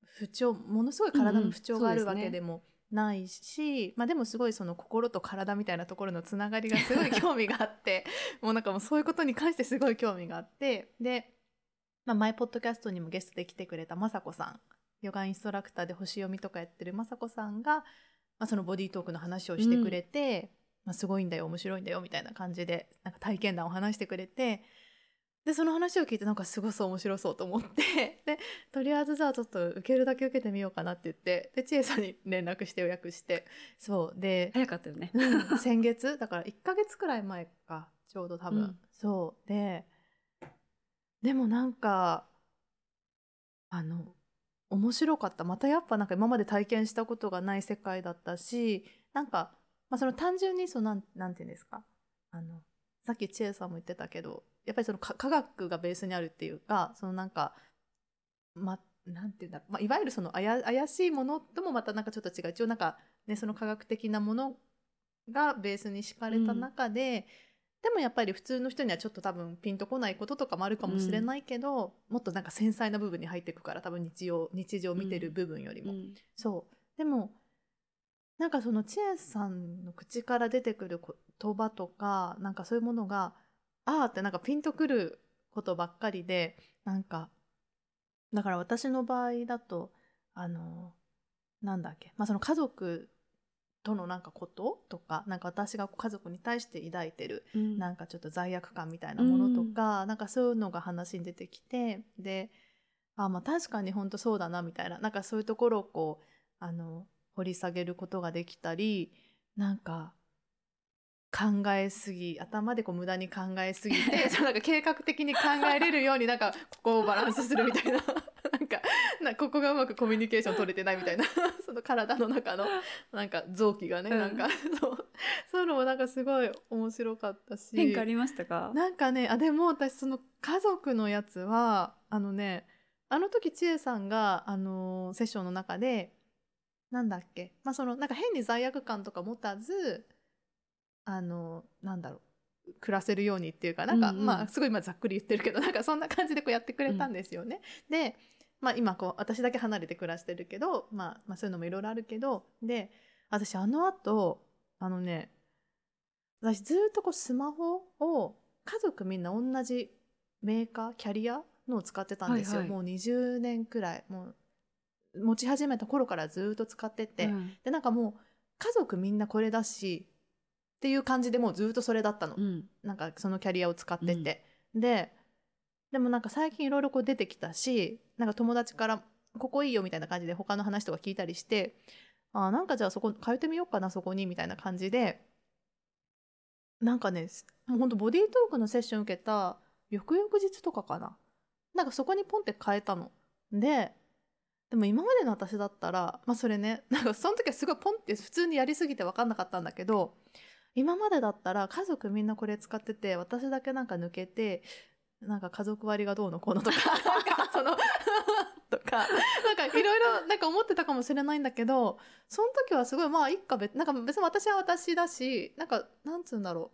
不調ものすごい体の不調があるうんうんわけでもないし、まあ、でもすごいその心と体みたいなところのつながりがすごい興味があって もうなんかもうそういうことに関してすごい興味があってで、まあ、前ポッドキャストにもゲストで来てくれた雅子さんヨガインストラクターで星読みとかやってる雅子さんが、まあ、そのボディートークの話をしてくれて、まあ、すごいんだよ面白いんだよみたいな感じでなんか体験談を話してくれてでその話を聞いてなんかすごそう面白そうと思って でとりあえずじゃあちょっと受けるだけ受けてみようかなって言ってで千恵さんに連絡して予約してそうで、早かったよね。うん先月だから1ヶ月くらい前かちょうど多分、うん。そうででもなんかあの面白かった。またやっぱなんか今まで体験したことがない世界だったしなんか、まあ、その単純にそのなんていうんですか？あのさっき千恵さんも言ってたけどやっぱりその科学がベースにあるっていうかそのなんかまなんていうんだろう、まあ、いわゆるその怪しいものともまたなんかちょっと違う。一応なんかねその科学的なものがベースに敷かれた中で、でもやっぱり普通の人にはちょっと多分ピンとこないこととかもあるかもしれないけど、もっとなんか繊細な部分に入っていくから多分日常日常を見てる部分よりも、うん。そう。でもなんかその千恵さんの口から出てくる言葉とかなんかそういうものがああってなんかピンとくることばっかりでなんかだから私の場合だとあのなんだっけ、まあ、その家族とのなんかこととかなんか私が家族に対して抱いてるうん。なんかちょっと罪悪感みたいなものとか、なんかそういうのが話に出てきてであまあ確かに本当そうだなみたいななんかそういうところをこうあの掘り下げることができたりなんか考えすぎ頭でこう無駄に考えすぎて なんか計画的に考えれるようになんかここをバランスするみたいななここがうまくコミュニケーション取れてないみたいな その体の中のなんか臓器がね、うんなんかそうそういうのもなんかすごい面白かったし変化ありましたか？なんかねあでも私その家族のやつはあのねあの時千恵さんが、あのーセッションの中でなんだっけまあそのなんか変に罪悪感とか持たずあのなんだろう暮らせるようにっていうかなんか、うんうんまあすごい今ざっくり言ってるけどなんかそんな感じでこうやってくれたんですよね。で、まあ、今こう私だけ離れて暮らしてるけど、まあ、まあそういうのもいろいろあるけどで私あのあとあのね私ずっとこうスマホを家族みんな同じメーカーキャリアのを使ってたんですよ、はいはい。もう20年くらい。もう持ち始めた頃からずっと使ってて、うん。でなんかもう家族みんなこれだしっていう感じでもうずっとそれだったの、うん。なんかそのキャリアを使ってて、ででもなんか最近いろいろこう出てきたしなんか友達から「ここいいよ」みたいな感じで他の話とか聞いたりして「あなんかじゃあそこ通ってみようかなそこに」みたいな感じでなんかねもうほんとボディートークのセッション受けた翌々日とかかななんかそこにポンって変えたの。ででも今までの私だったらまあそれねなんかその時はすごいポンって普通にやりすぎて分かんなかったんだけど今までだったら家族みんなこれ使ってて私だけなんか抜けてなんか家族割がどうのこうのとか なんかその とかなんかいろいろ なんか思ってたかもしれないんだけどその時はすごいまあいっか別なんか別に私は私だしなんかなんつうんだろ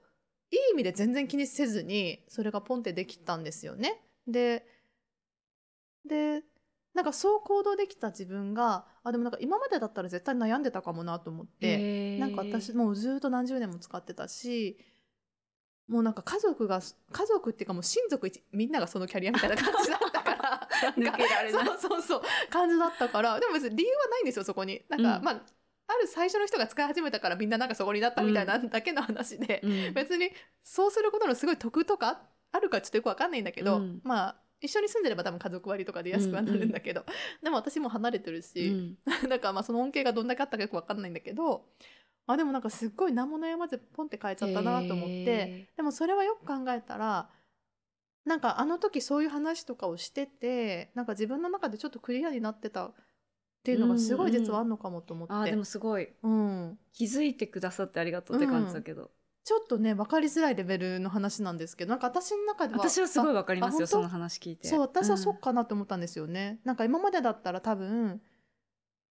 ういい意味で全然気にせずにそれがポンってできたんですよね。ででなんかそう行動できた自分があでもなんか今までだったら絶対悩んでたかもなと思って。なんか私もうずっと何十年も使ってたしもうなんか家族が家族っていうかもう親族一みんながそのキャリアみたいな感じだったから。抜けられない。そうそうそう感じだったから。でも別に理由はないんですよそこに。なんか、うん。まあある最初の人が使い始めたからみんななんかそこになったみたいなだけの話で、うん。別にそうすることのすごい得とかあるかちょっとよくわかんないんだけど、うん。まあ一緒に住んでれば多分家族割とかで安くはなるんだけど、でも私も離れてるうし、ん。なんかまあその恩恵がどんだけあったかよくわかんないんだけどあでもなんかすっごい何も悩まずポンって変えちゃったなと思ってへでもそれはよく考えたらなんかあの時そういう話とかをしててなんか自分の中でちょっとクリアになってたっていうのがすごい実はあんのかもと思って、ーあーでもすごい。うん、気づいてくださってありがとうって感じだけど、ちょっとね分かりづらいレベルの話なんですけどなんか私の中では私はすごいあわかりますよその話聞いて。そう私はそん。っかなと思ったんですよね、なんか今までだったら多分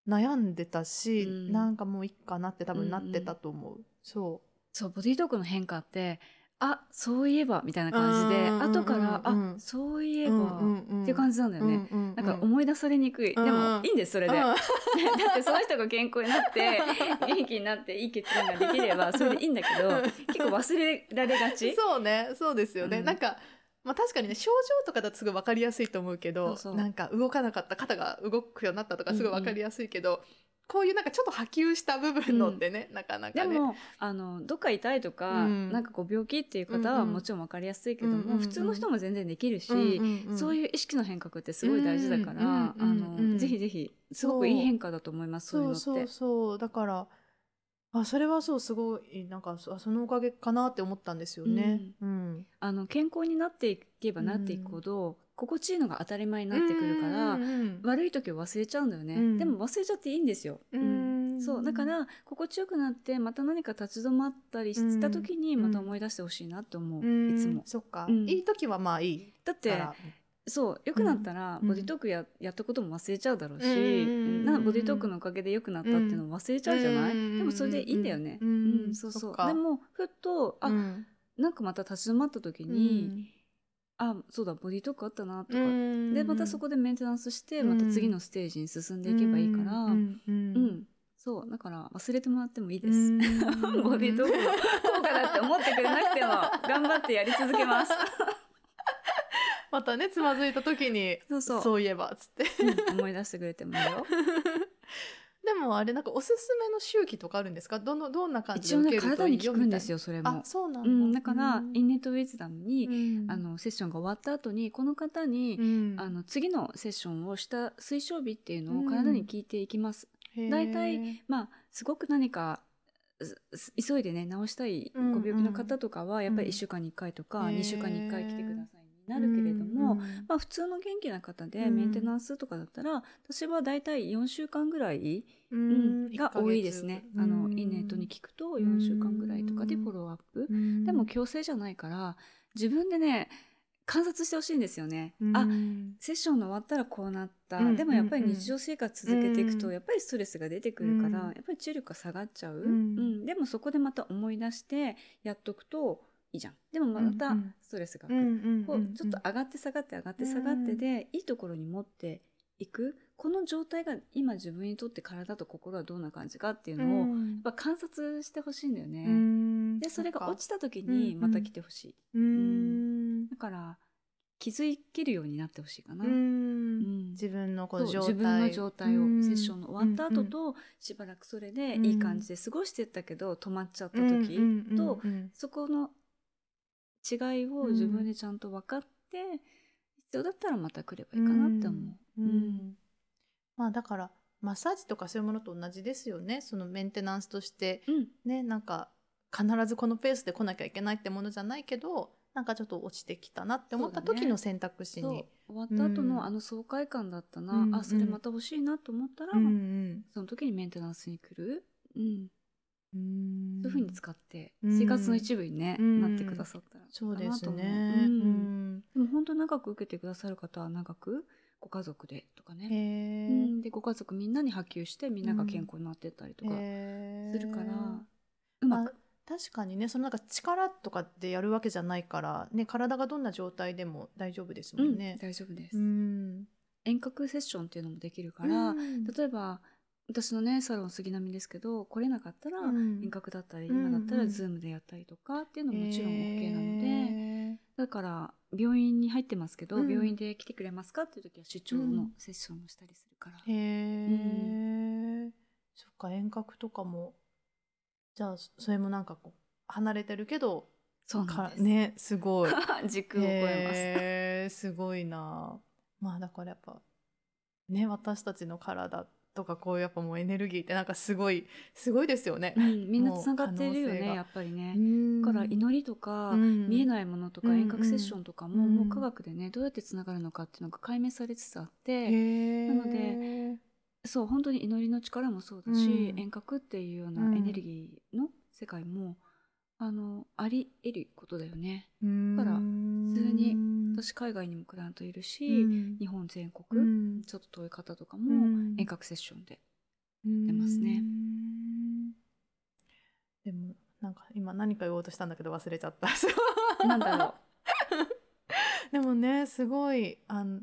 悩んでたし、うん。なんかもういっかなって多分なってたと思う、そそうボディートークの変化ってあそういえばみたいな感じでうんうんうんうん。後からあそういえう、ば、うんうん。っていう感じなんだよね、うんうんなんか思い出されにくい、うん。でもいいんですそれで、うん。だってその人が健康になって 元気になっていい結論ができればそれでいいんだけど結構忘れられがち。そうねそうですよね、うん。なんかまあ確かにね症状とかだとすごい分かりやすいと思うけどそなんか動かなかった肩が動くようになったとかすごい分かりやすいけど、こういうなんかちょっと波及した部分のってね、なかなかね。でもあのどっか痛いとか、うん。なんかこう病気っていう方はもちろん分かりやすいけども、うんうんうん普通の人も全然できるし、そういいう意識の変革ってすごい大事だから、うんうんうんあうん。のぜひぜひすごくいい変化だと思いますそういうのって。そうそう。だからあそれはそうすごいなんかそそのおかげかなって思ったんですよね。うん。あの健康になっていけばなっていくほど、心地いいのが当たり前になってくるから、うんうん悪い時を忘れちゃうんだよね、うん。でも忘れちゃっていいんですよ、うん。そうだから心地よくなってまた何か立ち止まったりした時にうん。また思い出してほしいなって思う、うん。いつもそっか、うんいい時はまあいいだってそう良くなったらうん。ボディトークや,、やったことも忘れちゃうだろうし、うん。なボディトークのおかげで良くなったっていうのを忘れちゃうじゃない、うん。でもそれでいいんだよね、うん。うん。そうそそうでもふっとあ、うん。なんかまた立ち止まった時に、あそうだボディトークあったなとか、うん。でまたそこでメンテナンスしてうん。また次のステージに進んでいけばいいから、ううん。そう。だから忘れてもらってもいいでうす。ん。ボディトークの効果だって思ってくれなくても頑張ってやり続けます。またねつまずいた時にそうそう。そういえばっつって。うん思い出してくれてもいいよ。でもあれなんかおすすめの周期とかあるんですか？どのどんな感じ一応ねで受けると体にいいよ効くんですよよそれも。あ。そうなんだ、うん、だから、うん。インネットウィズダムに、うん。あのセッションが終わった後にこの方に、うん。あの次のセッションをした推奨日っていうのを体に聞いていきます。へー。大体まあすごく何かすす急いでね治したいうんご病気の方とかはやっぱりうん1週間に1回とかへー。2週間に1回来てくださいになるけれども、うんまあ、普通の元気な方でうん。メンテナンスとかだったら私は大体4週間ぐらい、ううんんが多いですね。あのインネットに聞くと4週間ぐらいとかでうんフォローアップ。うん。でも強制じゃないから自分でね観察してほしいんですよね。うん。あセッションの終わったらこうなった、うん。でもやっぱりうん日常生活続けていくと、うん。やっぱりストレスが出てくるから、うん。やっぱり注力が下がっちゃう、うん。でもそこでまた思い出してやっとくといいじゃん。でもまたストレスがうんうんこうちょっと上がって下がって上がって下がってで、いいところに持っていく。この状態が今自分にとって体と心はどんな感じかっていうのを、やっぱ観察してほしいんだよね、うん。でそれが落ちた時にまた来てほしい、うん。だから気づけるようになってほしいかな、自分のこの状態。自分の状態を、うん。セッションの終わった後うんと、しばらくそれでうん。いい感じで過ごしてったけど止まっちゃった時、うん。とそこの違いを自分でちゃんと分かって、必要だったらまた来ればいいかなって思う。うん。うん。まあだからマッサージとかそういうものと同じですよね。そのメンテナンスとして。うん。ねなんか必ずこのペースで来なきゃいけないってものじゃないけどなんかちょっと落ちてきたなって思った時の選択肢に。終わった後うんのあの爽快感だったな、うん。あそれまた欲しいなと思ったら、うんうん。その時にメンテナンスに来る、うん、うんそういうふうに使ってうん。生活の一部に、ねうん。なってくださったらそうですかなと思う。ね。ううん。んでも本当長く受けてくださる方は長くご家族でとかね、でご家族みんなに波及してみんなが健康になってったりとかするから、うまく。あ確かにねそのなんか力とかでやるわけじゃないから、ね、体がどんな状態でも大丈夫ですもんね。大丈夫です、うん。遠隔セッションっていうのもできるから、うん。例えば私のねサロン杉並ですけど来れなかったらうん。遠隔だったり、うん今だったらうんズームでやったりとかっていうのももちろん OK なので、へだから病院に入ってますけど、うん。病院で来てくれますかっていう時は出張のセッションをしたりするから、ー。へーそっか遠隔とかもじゃあそれもなんかこう離れてるけどそうなんです。かねすごい。時空を超えます。へーすごいな。まあだからやっぱね私たちの体とかこういうやっぱもうエネルギーってなんかすごいすごいですよね。う。ん、みんなつながってるよねやっぱりね。うん。だから祈りとか、うん。見えないものとかうん遠隔セッションとかも、うんもう科学でねどうやってつながるのかっていうのが解明されつつあって、なのでそう本当に祈りの力もそうだし、うん。遠隔っていうよううなん。エネルギーの世界も、あのあり得ることだよね。だから普通に私海外にもクライアントいるし、日本全国、うんちょっと遠い方とかうもん。遠隔セッションで、出ますね。うん。でもなんか今何か言おうとしたんだけど忘れちゃった。なんだろう。でもねすごいあの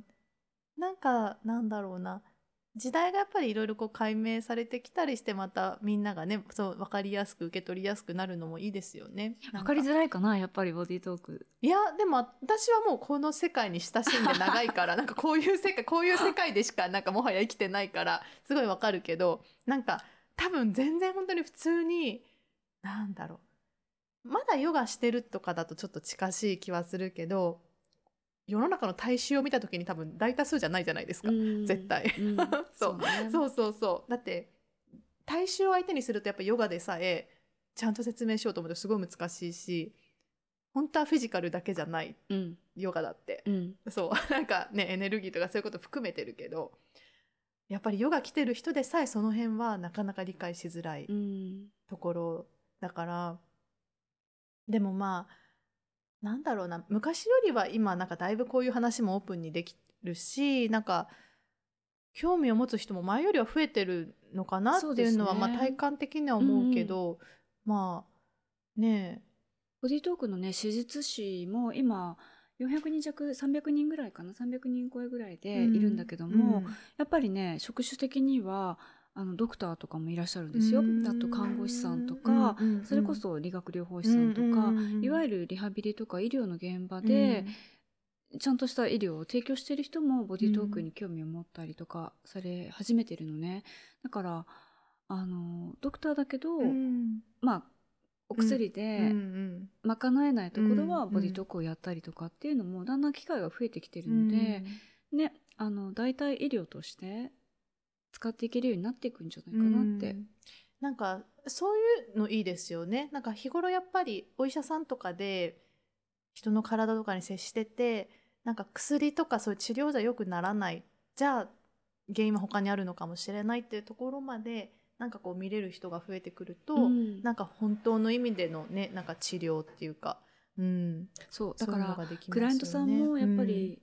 なんかなんだろうな時代がやっぱりいろいろこう解明されてきたりしてまたみんながねそう分かりやすく受け取りやすくなるのもいいですよね。分か。りづらいかなやっぱりボディートーク。いやでも私はもうこの世界に親しんで長いから なんかこういう世界こういう世界でしかなんかもはや生きてないからすごいわかるけどなんか多分全然本当に普通になんだろう。まだヨガしてるとかだとちょっと近しい気はするけど世の中の大衆を見た時に多分大多数じゃないじゃないですか。うん。絶対。うん。そうね。そうそうそう。だって大衆を相手にするとやっぱヨガでさえちゃんと説明しようと思うとすごい難しいし本当はフィジカルだけじゃないうん。ヨガだって。うん。そう。なんかねエネルギーとかそういうこと含めてるけどやっぱりヨガ来てる人でさえその辺はなかなか理解しづらいうん。ところだからでもまあなんだろうな昔よりは今なんかだいぶこういう話もオープンにできるしなんか興味を持つ人も前よりは増えてるのかなっていうのはね。まあ体感的には思うけど、まあねボディートークのね手術師も今400人弱300人ぐらいかな？300人超えぐらいえでいるんだけども、やっぱりね職種的にはあのドクターとかもいらっしゃるんですよ。あと看護師さんとか、それこそ理学療法士さんとか、いわゆるるリハビリとか医療の現場で、ちゃんとした医療を提供している人もボディートークに興味を持ったりとかされ始めてるのね。だからあのドクターだけど、まあお薬で賄えないところはうんボディートークをやったりとかっていうのもだんだん機会が増えてきてるので、ねあの代替医療として使っていけるようになっていくんじゃないかなって。うん。なんかそういうのいいですよね。なんか日頃やっぱりお医者さんとかで人の体とかに接しててなんか薬とかそういう治療じゃよくならない。じゃあ原因は他にあるのかもしれないっていうところまでなんかこう見れる人が増えてくると、うん。なんか本当の意味でのねなんか治療っていうか、うん、そう。だからができますよね。クライアントさんもやっぱり、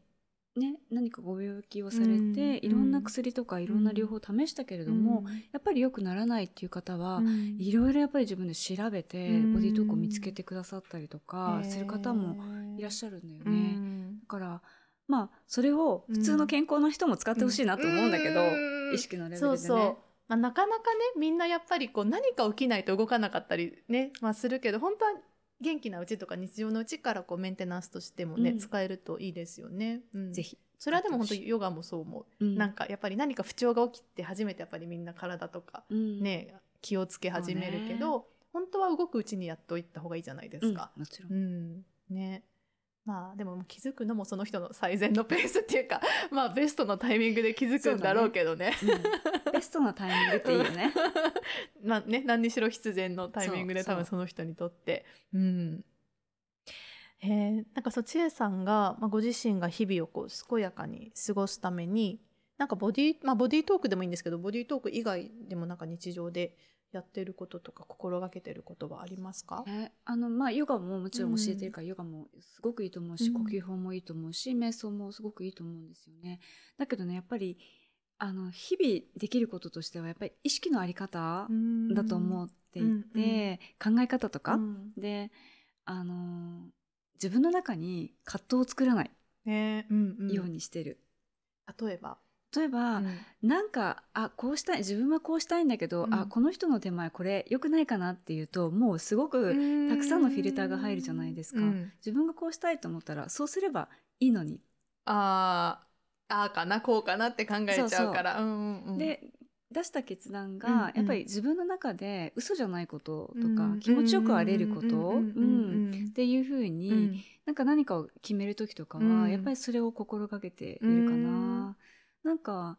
ね何かご病気をされて、うんいろんな薬とかいろんな療法を試したけれども、うん。やっぱり良くならないっていう方は、うん。いろいろやっぱり自分で調べて、うん。ボディートークを見つけてくださったりとかする方もいらっしゃるんだようね。ん。だからまあそれを普通の健康な人も使ってほしいなと思うんだけど、うん。意識のレベルでね。そうそう、まあ、なかなかねみんなやっぱりこう何か起きないと動かなかったりね、まあ、するけど本当は元気なうちとか日常のうちからこうメンテナンスとしてもね、うん。使えるといいですよね。うん。ぜひ。それはでも本当ヨガもそう思う、うん。なんかやっぱり何か不調が起きて初めてやっぱりみんな体とかうん。ね、気をつけ始めるけど、本当は動くうちにやっといった方がいいじゃないですか。うん。もちろ。ん、ねまあでも気づくのもその人の最善のペースっていうか まあベストのタイミングで気づくんだろうけどね。うんベストなタイミングっていいよね。まあね何にしろ必然のタイミングで多分その人にとって。うんえーなんかそう千恵さんが、まあ、ご自身が日々をこう健やかに過ごすためになんかボディ、まあ、ボディートークでもいいんですけどボディートーク以外でもなんか日常でやってることとか心がけてることはありますか、ね、あのまあヨガももちろん教えてるから、ヨガもすごくいいと思うし、うん。呼吸法もいいと思うし瞑想もすごくいいと思うんですよね。だけどねやっぱりあの日々できることとしてはやっぱり意識のあり方だと思っていて、考え方とか、うん。であの自分の中に葛藤を作らないねうんうん。ようにしてる。例えば、例えば、うん。なんかあこうしたい自分はこうしたいんだけど、うん。あこの人の手前これ良くないかなっていうともうすごくたくさんのフィルターが入るじゃないですか。うん。自分がこうしたいと思ったらそうすればいいのに、あーあーかなこうかなって考えちゃうから。で出した決断がやっぱり自分の中で嘘じゃないこととかうん気持ちよくあれることっていうふうに、うん。なんか何かを決める時とかは、うん。やっぱりそれを心がけているかな。なんか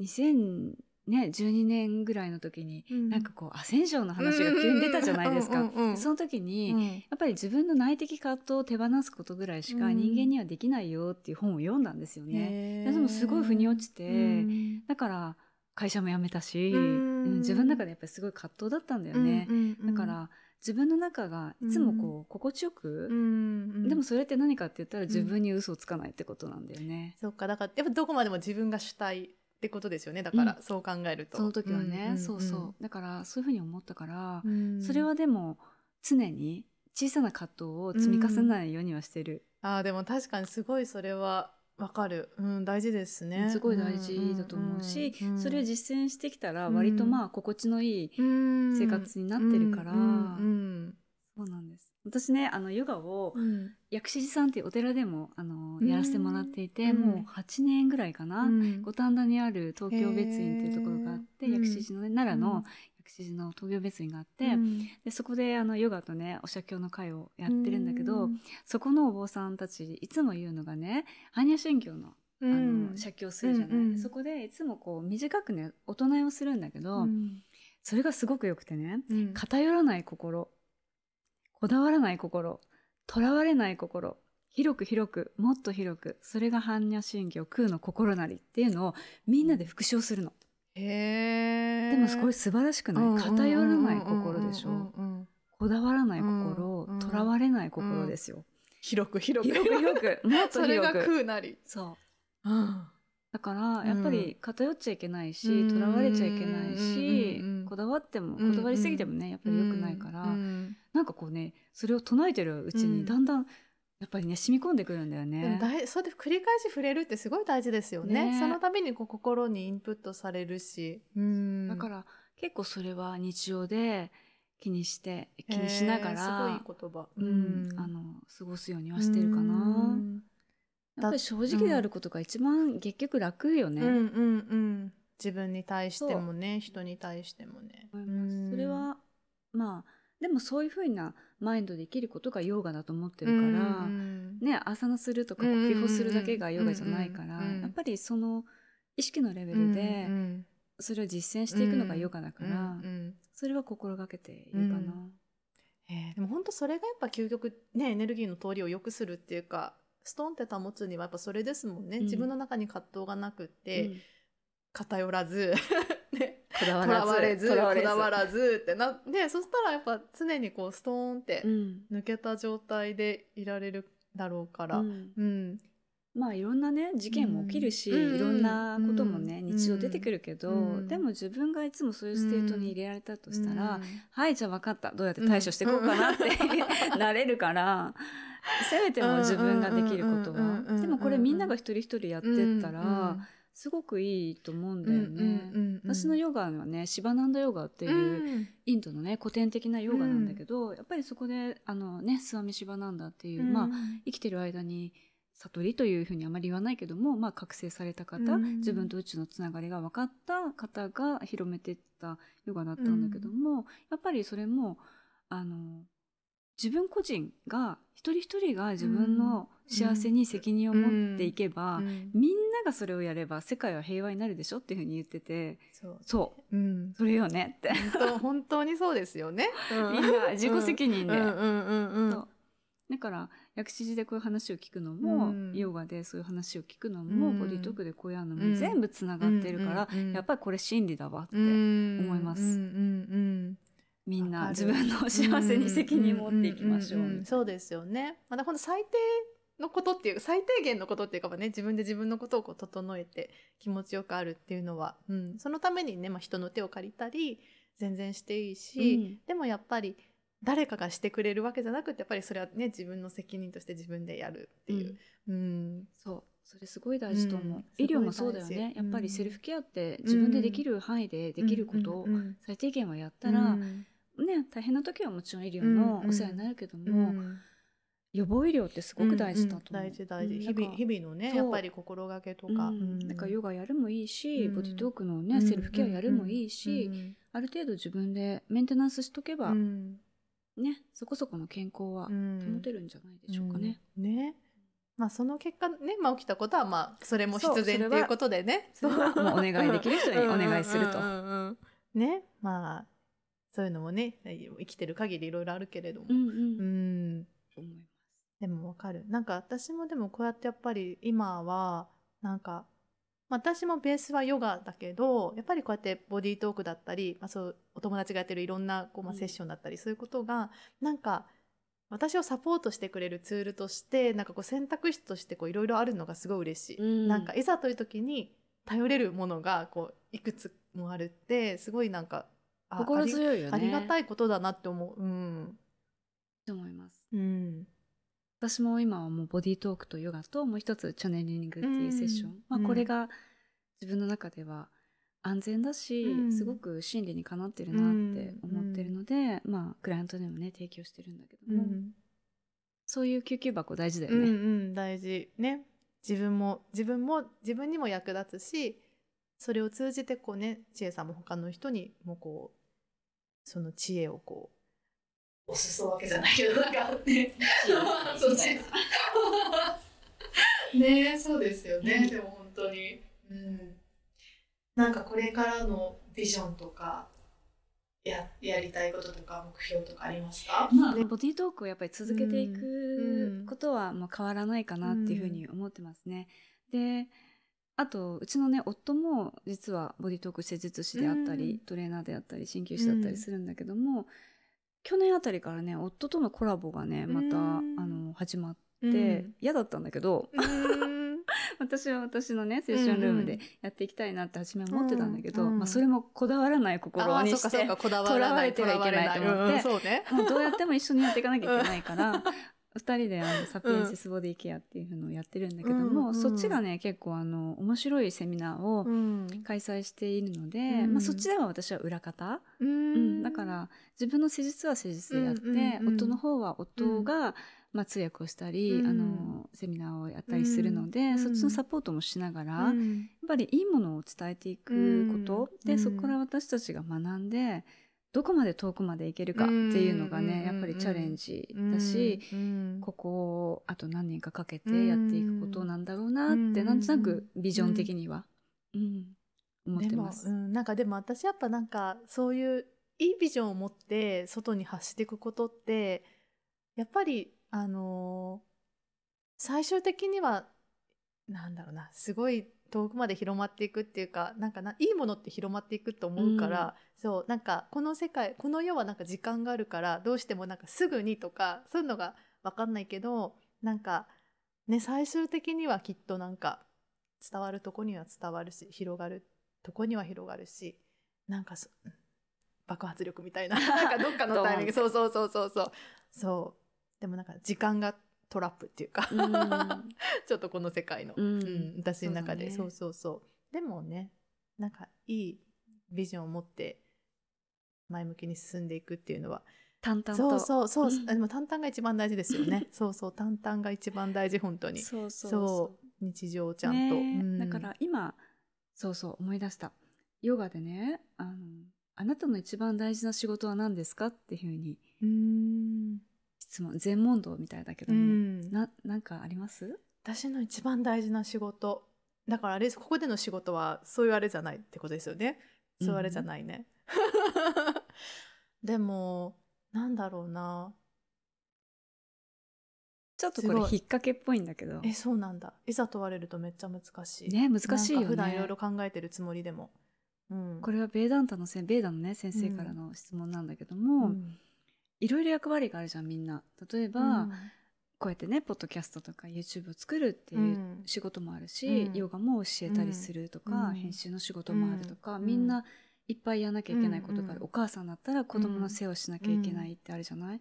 2012年ぐらいの時に、うん。なんかこうアセンションの話が急に出たじゃないですか。その時に、うん。やっぱり自分の内的葛藤を手放すことぐらいしかうん。人間にはできないよっていう本を読んだんですよね。でもすごい腑に落ちて、うん。だから会社も辞めたし、自分の中でやっぱりすごい葛藤だったんだよね。だから自分の中がいつもこう心地よく、うんうん。でもそれって何かって言ったら自分に嘘をつかないってことなんだよね。そっかだからやっぱどこまでも自分が主体ってことですよね。だから、うん。そう考えると。その時はね、んんん。そうそう。だからそういうふうに思ったから、うん。それはでも常に小さな葛藤を積み重ねないようにはしてる、あーでも確かにすごいそれはわかる、うん、大事ですね。すごい大事だと思うし、うんうん。うん。それを実践してきたら割とまあ心地のいいうん。生活になってるから、うんそうなんです。私ねあのヨガを薬師寺さんっていうお寺でもあのうん。やらせてもらっていて、うん。もう8年ぐらいかな、うん。五反田にある東京別院っていうところがあって、薬師寺のね奈良うん。の薬師寺の東京別院があって、うん。でそこであのヨガとねお写経の会をやってるんだけど、うん。そこのお坊さんたちいつも言うのがね般若心経のあの、うん。写経するじゃない、うんうんそこでいつもこう短くねお唱えをするんだけど、うん。それがすごくよくてねうん。偏らない心こだわらない心とらわれない心広く広くもっと広くそれが般若心経空の心なりっていうのをみんなで復唱するの、へえでもすごい素晴らしくない？偏らない心でしょ、うんうんうんこだわらない心うんとらわれない心ですよ、広く広く広く。広くもっとそれが広く空なり、そう。うん。だからやっぱり偏っちゃいけないしうん。とらわれちゃいけないしうんうんうんこだわってもうんこだわりすぎてもねやっぱり良くないからうんなんかこうねそれを唱えてるうちうん。にだんだんやっぱりね染み込んでくるんだよでもね。大そうで繰り返し触れるってすごい大事ですよね。ね。その度にこう心にインプットされるし、うん。だから結構それは日常で気にして気にしながら、すごい言葉、うん。あの過ごすようにはしてるかうな。ん。やっぱり正直であることが一番結局楽よね。うん。うんうん自分に対してもね人に対してもね。それはまあでもそういうふうなマインドで生きることがヨガだと思ってるから、うんねアーサナするとか呼吸をするだけがヨガじゃないから、うんうんうんやっぱりその意識のレベうんルでうん。それを実践していくのがヨガだから、うんうんそれは心がけているかな。えーでも本当それがやっぱ究極ねエネルギーの通りを良くするっていうかストンって保つにはやっぱそれですもんね、うん。自分の中に葛藤がなくって、うん。偏らず。ねとらわれずこだわらずってなねそしたらやっぱ常にこうストーンってうん。抜けた状態でいられるだろうから、うん。うん。まあいろんなね事件も起きるし、うん。いろんなこともね、うん。日常出てくるけど、うん。でも自分がいつもそういう state にいられたとしたら、うん。はいじゃあ分かった。どうやって対処していこうかなって、なれるからせめても自分ができることは。でもこれみんなが一人一人やってったら、うんすごくいいと思うんだよね。私のヨガはねシバナンダヨガっていう、うん。インドのね古典的なヨガなんだけど、やっぱりそこであのねスワミシバナンダっていう、まあ生きてる間に悟りというふうにあまり言わないけども、まあ、覚醒された方、うん。自分と宇宙のつながりが分かった方が広めていったヨガだったんだけども、やっぱりそれもあの自分個人が一人一人が自分の幸せに責任を持っていけば、うん。みんながそれをやれば世界は平和になるでしょっていうふうに言ってて。そう。そう。うん。それよねって。本当にそうですよね。みんな自己責任で。だから薬師寺でこういう話を聞くのも、うん。ヨガでそういう話を聞くのも、うん。ボディートークでこうやるのも、うん。全部つながってるから、やっぱりこれ真理だわって、うん思います。うん。うん。うんみんな自分の幸せに責任持っていきましょう,、んんんんそうですよね。まだほんと最低のことっていう最低限のことっていうかね自分で自分のことをこう整えて気持ちよくあるっていうのは、うん、そのためにね、まあ、人の手を借りたり全然していいし、でもやっぱり誰かがしてくれるわけじゃなくてやっぱりそれはね自分の責任として自分でやるっていう。うん。そう。それすごい大事と思う、うん。医療もそうだよね。やっぱりうんセルフケアって自分でできる範囲でできることをうんうん。最低限はやったら、うんね大変な時はもちろん医療のお世話になるけども、うん。予防医療ってすごく大事だと思う、うんうん大事大事、うん日々日々のねそう。やっぱり心がけとか、うん。なんかヨガやるもいいし、うん。ボディトークのね、セルフケアやるもいいし、うんある程度自分でメンテナンスしとけば、うん。ねそこそこの健康はうん。保てるんじゃないでしょうかね。うん。ね。まあその結果ね、まあ、起きたことはまあそれも必然そうそれはっていうことでね。それはもう。お願いできる人にお願いすると。うんうんうんうん。ね。まあそういうのもね生きてる限りいろいろあるけれども、うんううん。ん思います。でもわかる。なんか私もでもこうやってやっぱり今はなんかまあ私もベースはヨガだけどやっぱりこうやってボディートークだったり、まあ、そうお友達がやってるいろんなこう、まあ、うん。セッションだったり、そういうことがなんか私をサポートしてくれるツールとしてなんかこう選択肢としてこういろいろあるのがすごい嬉しい。うん。なんかいざという時に頼れるものがこういくつもあるってすごいなんかあ心強いよね。ありがたいいことだなって思う。うん。と思います。うん。私も今はもうボディートークとヨガともう一つチャネリングっていうセッション、うんまあ、うんこれが自分の中では安全だし、うんすごく真理にかなってるなって思ってるので、まあクライアントでもね提供してるんだけども、うん。そういう救急箱大事だようんね。うん大事ね。自分も自分も自分にも役立つし、それを通じてこうね知恵さんも他の人にもこうその知恵をこう。お裾分けじゃないけどなんかね そうね。ねそうですよね。でも本当に、うん、なんかこれからのビジョンとかややりたいこととか目標とかありますか？まあ、ボディートークをやっぱり続けていうん。くことはまあ変わらないかなっていうふうに思ってますね。であとうちのね夫も実はボディートーク施術師であったり、うん。トレーナーであったり鍼灸師だったりするんだけども、去年あたりからね夫とのコラボがねまた、うん。あの始まって、うん。嫌だったんだけど、うん。私は私のねセッションルームでやっていきたいなって初めは思ってたんだけど、うん。まあ、それもこだわらない心にしてとらわれてはいけないと思って。うん。そうね。どうやっても一緒にやっていかなきゃいけないから、二人であのサピエンシスボディケアっていうのをやってるんだけども、うんうんそっちがね結構あの面白いセミナーをうん。開催しているので、うん。まあ、そっちでは私は裏方、ううん。んだから自分の施術は施術でやって、うんうんうん。夫の方は夫が、まあ、通訳をしたり、うん。あのセミナーをやったりするので、うん。そっちのサポートもしながら、やっうんぱりいいものを伝えていくこと、でそこから私たちが学んでどこまで遠くまでいけるかっていうのがね、うんやっぱりチャレンジだし、うんここをあと何年かかけてやっていくことなんだろうなって、うん。なんとなくビジョン的には、うん。思ってます。でも、うん、なんかでも私やっぱなんかそういういいビジョンを持って外に発していくことってやっぱりあのー最終的にはなんだろうなすごい遠くまで広まっていくっていうかなんかないいものって広まっていくと思うから、そうなんかこの世界この世はなんか時間があるからどうしてもなんかすぐにとかそういうのが分かんないけどなんかね最終的にはきっとなんか伝わるとこには伝わるし広がるとこには広がるしなんかそ爆発力みたいな なんかどっかのタイミングそうそうそうそうそう。そう。でもなんか時間がトラップっていうか、うん。ちょっとこの世界の、うん。うん私の中で。そだね。そううそうそう。でもねなんかいいビジョンを持って前向きに進んでいくっていうのは淡々と。そうそうそう、うん。あでも淡々が一番大事ですよね。そうそう淡々が一番大事本当に。そうそうそう。日常をちゃんと、ねうん。だから今そうそう思い出した。ヨガでねあのあなたの一番大事な仕事は何ですか？っていうふうにうーん質問全問答みたいだけどうも、ん。ななんかあります？私の一番大事な仕事。だからあれここでの仕事はそういうあれじゃないってことですよね。そういうあれじゃないね、でもなんだろうな。ちょっとこれ引っ掛けっぽいんだけど。えそうなんだ。いざ問われるとめっちゃ難しい。ね難しいよね。普段いろいろ考えてるつもりでも、うん、これはベーダンタのせベーダのね先生からの質問なんだけども、うんいろいろ役割があるじゃんみんな。例えば、うんこうやってねポッドキャストとか YouTube を作るっていううん。仕事もあるし、うん。ヨガも教えたりするとか、うん。編集の仕事もあるとか、うん。みんないっぱいやらなきゃいけないことがある、うん。お母さんだったら子供の世話をしなきゃいけないってあるじゃない、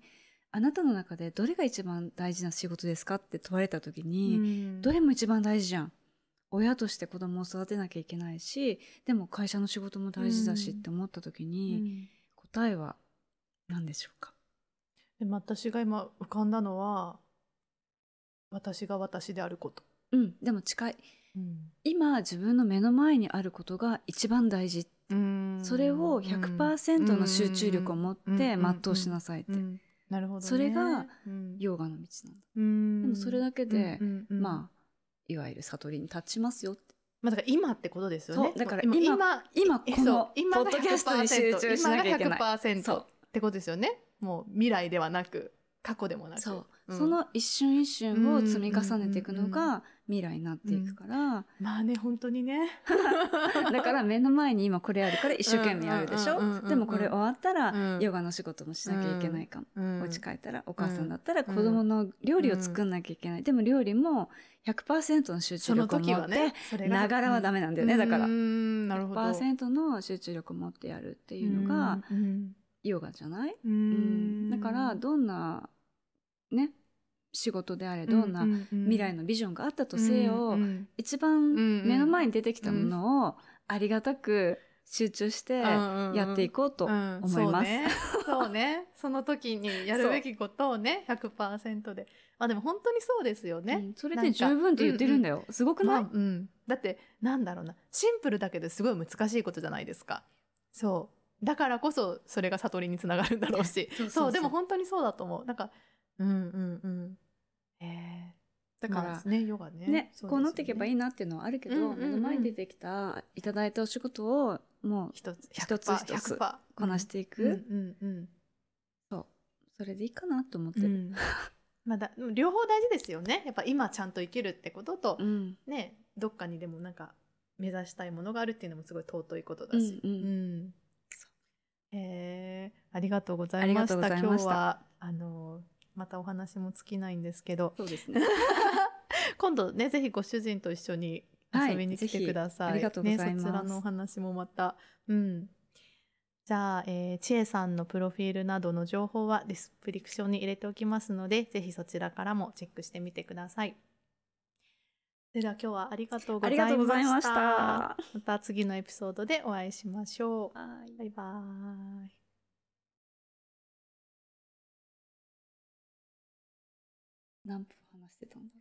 あなたの中でどれが一番大事な仕事ですかって問われた時に、うん。どれも一番大事じゃん。親として子供を育てなきゃいけないしでも会社の仕事も大事だしって思った時うに、ん。答えは何でしょうか？でも私が今浮かんだのは私が私であること。うん、でも近い。うん。今自分の目の前にあることが一番大事それを100%の集中力を持って全うしなさいって、うんなるほど、ね、それがうん。ヨガの道なんだ、うん。でもそれだけでまあいわゆる悟りに立ちますよって。まあ、だから今ってことですよね。だから今今今このポッドキャストに集中しなきゃいけない。今が100%そうってことですよね。もう未来ではなく過去でもなく。そう、ん。その一瞬一瞬を積み重ねていくのが未来になっていくから、まあね本当にね。だから目の前に今これあるから一生懸命やるでしょ、うんうんうんうんでもこれ終わったらうん。ヨガの仕事もしなきゃいけないかも、うんお家帰ったらお母さんだったら子供の料理を作んなきゃいけない、でも料理も100%の集中力を持って、ながらはダメなんだよね、だから。なるほど。100%の集中力を持ってやるっていうのがうんヨガじゃない、ううんんだからどんなね仕事であれどんな未来のビジョンがあったとせよ、うんうん一番目の前に出てきたものをありがたく集中してやっていこうとうん思います。そうね。その時にやるべきことをね、100%で。まあでも本当にそうですようね。んそれで十分って言ってるんだよ。すごくない、まあうん。だって、なんだろうな。シンプルだけどすごい難しいことじゃないですか。そう。だからこそ、それが悟りにつながるんだろうし。そうでも本当にそうだと思う。なんか、うんうんうん。えー。だからまあね、ヨガね。ねこうなっていけばいいなっていうのはあるけど、うんうんうん。目の前に出てきたいただいたお仕事をもう一つ、一つ100%一つ100%こなしていく、うんうんうん。そう。それでいいかなと思ってる。うん。まあだ両方大事ですよね。やっぱ今ちゃんと生きるってことと、うん。ねどっかにでもなんか目指したいものがあるっていうのもすごい尊いことだし、うんうん。うんへえありがとうございました。した。今日はあのまたお話も尽きないんですけど。そうですね。今度ねぜひご主人と一緒に遊びに来てください、はいありがとうございます。ね、そちらのお話もまた。うん。じゃあ、えー、千恵さんのプロフィールなどの情報はディスプリクションに入れておきますので、ぜひそちらからもチェックしてみてください。それでは今日はありがとうございました。ましたまた次のエピソードでお会いしましょう。はいバイバーイ。何分話してたんだ